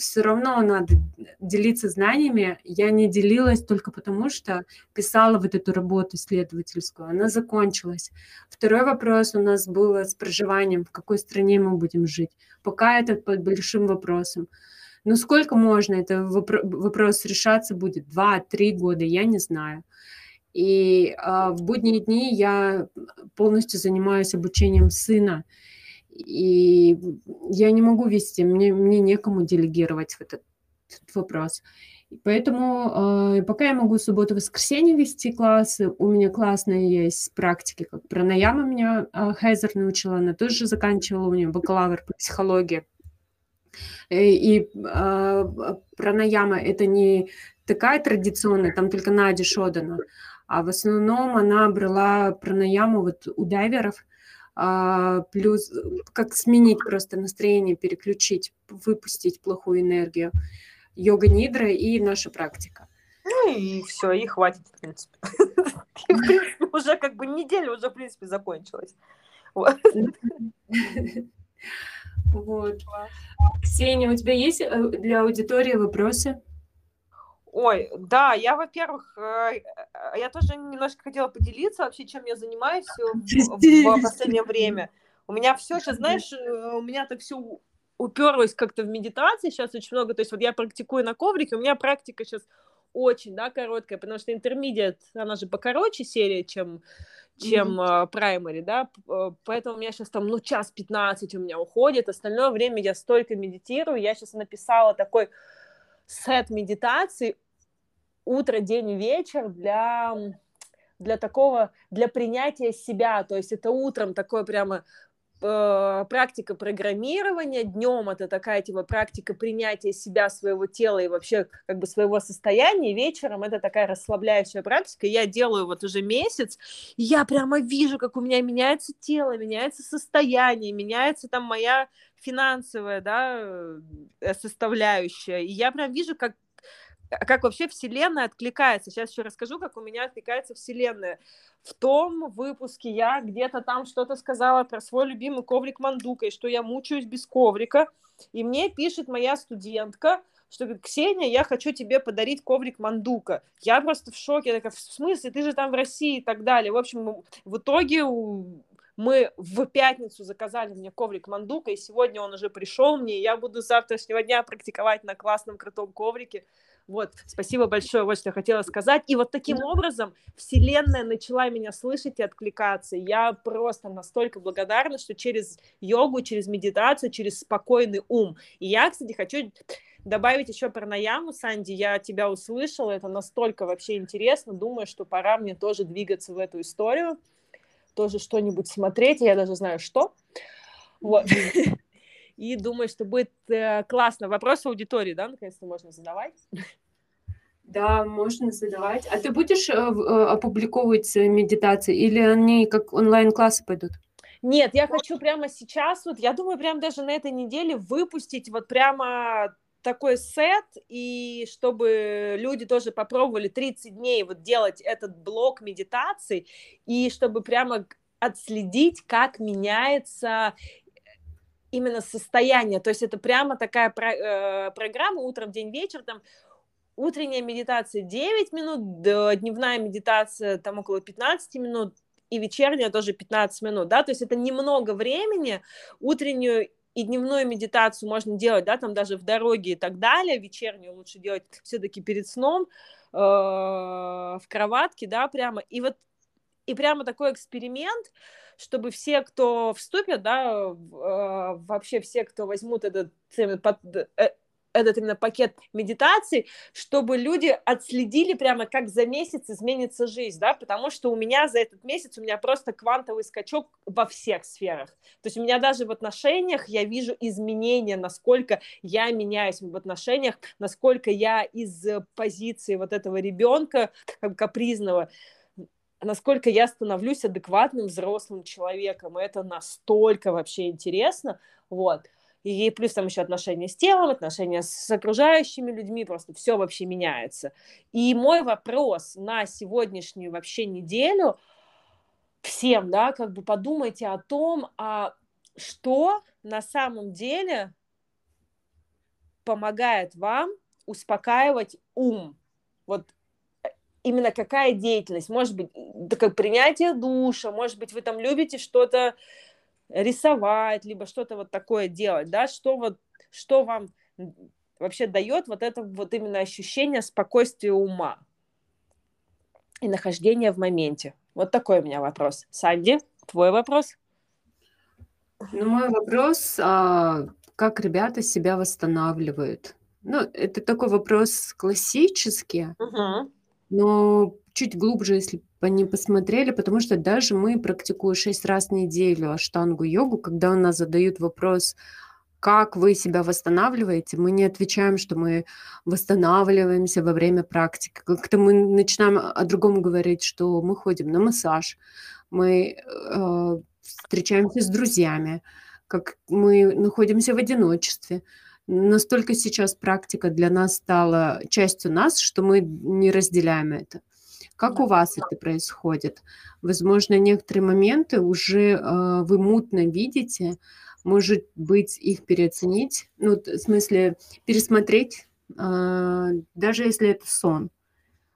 все равно надо делиться знаниями. Я не делилась только потому, что писала вот эту работу исследовательскую. Она закончилась. Второй вопрос у нас был с проживанием, в какой стране мы будем жить. Пока это под большим вопросом. Но сколько можно, это вопрос решаться будет, два-три года, я не знаю. И а, в будние дни я полностью занимаюсь обучением сына. И я не могу вести, мне, мне некому делегировать этот, этот вопрос. Поэтому э, пока я могу субботу воскресенье вести классы, у меня классные есть практики, как пранаяма меня э, Хейзер научила, она тоже заканчивала у нее бакалавр по психологии. И, и э, пранаяма это не такая традиционная, там только Надя Шодана, а в основном она брала пранаяму вот у дайверов, плюс как сменить просто настроение, переключить, выпустить плохую энергию. Йога нидра и наша практика. Ну и все, и хватит, в принципе. И, в принципе, уже как бы неделя уже, в принципе, закончилась. Вот. Вот. Ксения, у тебя есть э, для аудитории вопросы? Ой, да, я, во-первых, э, э, я тоже немножко хотела поделиться вообще, чем я занимаюсь в, в последнее время. У меня все сейчас, знаешь, у меня так все уперлось как-то в медитации сейчас очень много. То есть вот я практикую на коврике, у меня практика сейчас очень, да, короткая, потому что интермедиат, она же покороче серия, чем чем mm-hmm. uh, да, поэтому у меня сейчас там, ну, час 15 у меня уходит, остальное время я столько медитирую, я сейчас написала такой сет медитаций утро, день вечер для для такого, для принятия себя, то есть это утром такое прямо практика программирования, днем это такая типа практика принятия себя, своего тела и вообще как бы своего состояния, вечером это такая расслабляющая практика, я делаю вот уже месяц, и я прямо вижу, как у меня меняется тело, меняется состояние, меняется там моя финансовая, да, э, составляющая, и я прям вижу, как как вообще Вселенная откликается. Сейчас еще расскажу, как у меня откликается Вселенная. В том выпуске я где-то там что-то сказала про свой любимый коврик Мандука, и что я мучаюсь без коврика. И мне пишет моя студентка, что говорит, Ксения, я хочу тебе подарить коврик Мандука. Я просто в шоке, я такая, в смысле, ты же там в России и так далее. В общем, в итоге мы в пятницу заказали мне коврик Мандука, и сегодня он уже пришел мне, и я буду с завтрашнего дня практиковать на классном крутом коврике. Вот, спасибо большое, вот что я хотела сказать. И вот таким образом Вселенная начала меня слышать и откликаться. Я просто настолько благодарна, что через йогу, через медитацию, через спокойный ум. И я, кстати, хочу добавить еще про наяму, Санди, я тебя услышала, это настолько вообще интересно, думаю, что пора мне тоже двигаться в эту историю, тоже что-нибудь смотреть, я даже знаю, что. Вот. И думаю, что будет э, классно. Вопрос аудитории, да, наконец-то можно задавать? Да, можно задавать. А ты будешь э, э, опубликовывать медитации или они как онлайн-классы пойдут? Нет, я хочу прямо сейчас, вот я думаю, прямо даже на этой неделе выпустить вот прямо такой сет, и чтобы люди тоже попробовали 30 дней вот делать этот блок медитаций, и чтобы прямо отследить, как меняется именно состояние. То есть это прямо такая про, э, программа утром, день, вечер, там утренняя медитация 9 минут, дневная медитация там около 15 минут, и вечерняя тоже 15 минут, да, то есть это немного времени, утреннюю и дневную медитацию можно делать, да, там даже в дороге и так далее, вечернюю лучше делать все-таки перед сном, э, в кроватке, да, прямо, и вот, и прямо такой эксперимент, э, чтобы все, кто вступят, да, э, вообще все, кто возьмут этот, э, этот именно пакет медитаций, чтобы люди отследили прямо, как за месяц изменится жизнь, да, потому что у меня за этот месяц у меня просто квантовый скачок во всех сферах. То есть у меня даже в отношениях я вижу изменения, насколько я меняюсь в отношениях, насколько я из позиции вот этого ребенка капризного насколько я становлюсь адекватным взрослым человеком. Это настолько вообще интересно. Вот. И плюс там еще отношения с телом, отношения с окружающими людьми, просто все вообще меняется. И мой вопрос на сегодняшнюю вообще неделю всем, да, как бы подумайте о том, а что на самом деле помогает вам успокаивать ум. Вот именно какая деятельность, может быть, как принятие душа, может быть, вы там любите что-то рисовать, либо что-то вот такое делать, да, что вот, что вам вообще дает вот это вот именно ощущение спокойствия ума и нахождения в моменте. Вот такой у меня вопрос. Санди, твой вопрос? Ну, мой вопрос, а, как ребята себя восстанавливают? Ну, это такой вопрос классический, угу. Но чуть глубже, если они посмотрели, потому что даже мы, практикуя шесть раз в неделю аштангу-йогу, когда у нас задают вопрос, как вы себя восстанавливаете, мы не отвечаем, что мы восстанавливаемся во время практики. Как-то мы начинаем о другом говорить, что мы ходим на массаж, мы э, встречаемся с друзьями, как мы находимся в одиночестве. Настолько сейчас практика для нас стала частью нас, что мы не разделяем это. Как у вас это происходит? Возможно, некоторые моменты уже э, вы мутно видите, может быть, их переоценить, ну, в смысле, пересмотреть, э, даже если это сон.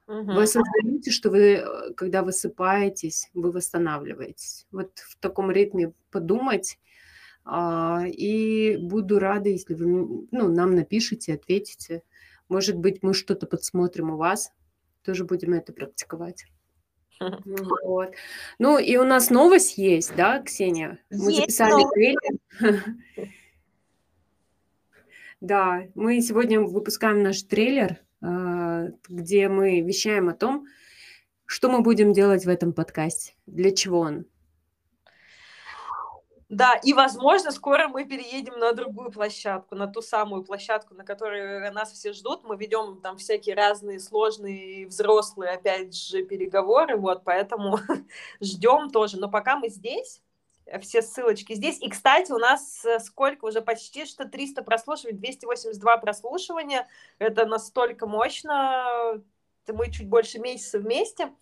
Угу. Вы осознаете, что вы, э, когда высыпаетесь, вы восстанавливаетесь. Вот в таком ритме подумать, и буду рада, если вы ну, нам напишите, ответите. Может быть, мы что-то подсмотрим у вас, тоже будем это практиковать. Вот. Ну и у нас новость есть, да, Ксения? Мы есть записали трейлер. Да, мы сегодня выпускаем наш трейлер, а, где мы вещаем о том, что мы будем делать в этом подкасте, для чего он. Да, и, возможно, скоро мы переедем на другую площадку, на ту самую площадку, на которой нас все ждут. Мы ведем там всякие разные сложные взрослые, опять же, переговоры, вот, поэтому ждем тоже. Но пока мы здесь, все ссылочки здесь. И, кстати, у нас э, сколько уже почти что 300 прослушиваний, 282 прослушивания. Это настолько мощно. Мы чуть больше месяца вместе.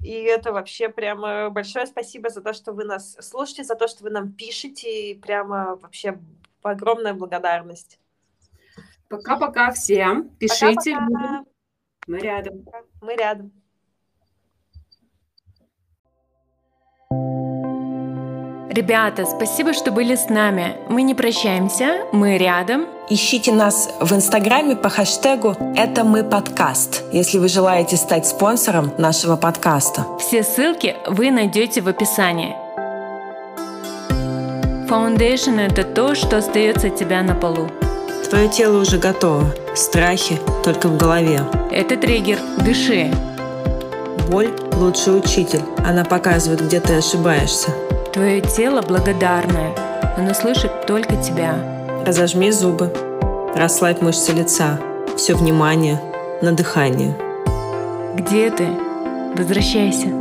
И это вообще прямо большое спасибо за то, что вы нас слушаете, за то, что вы нам пишете. И прямо вообще огромная благодарность. Пока-пока всем. Пишите. Пока-пока. Мы рядом. Мы рядом. Ребята, спасибо, что были с нами. Мы не прощаемся, мы рядом. Ищите нас в Инстаграме по хэштегу «Это мы подкаст», если вы желаете стать спонсором нашего подкаста. Все ссылки вы найдете в описании. Foundation — это то, что остается от тебя на полу. Твое тело уже готово. Страхи только в голове. Это триггер. Дыши. Боль — лучший учитель. Она показывает, где ты ошибаешься. Твое тело благодарное. Оно слышит только тебя. Разожми зубы. Расслабь мышцы лица. Все внимание на дыхание. Где ты? Возвращайся.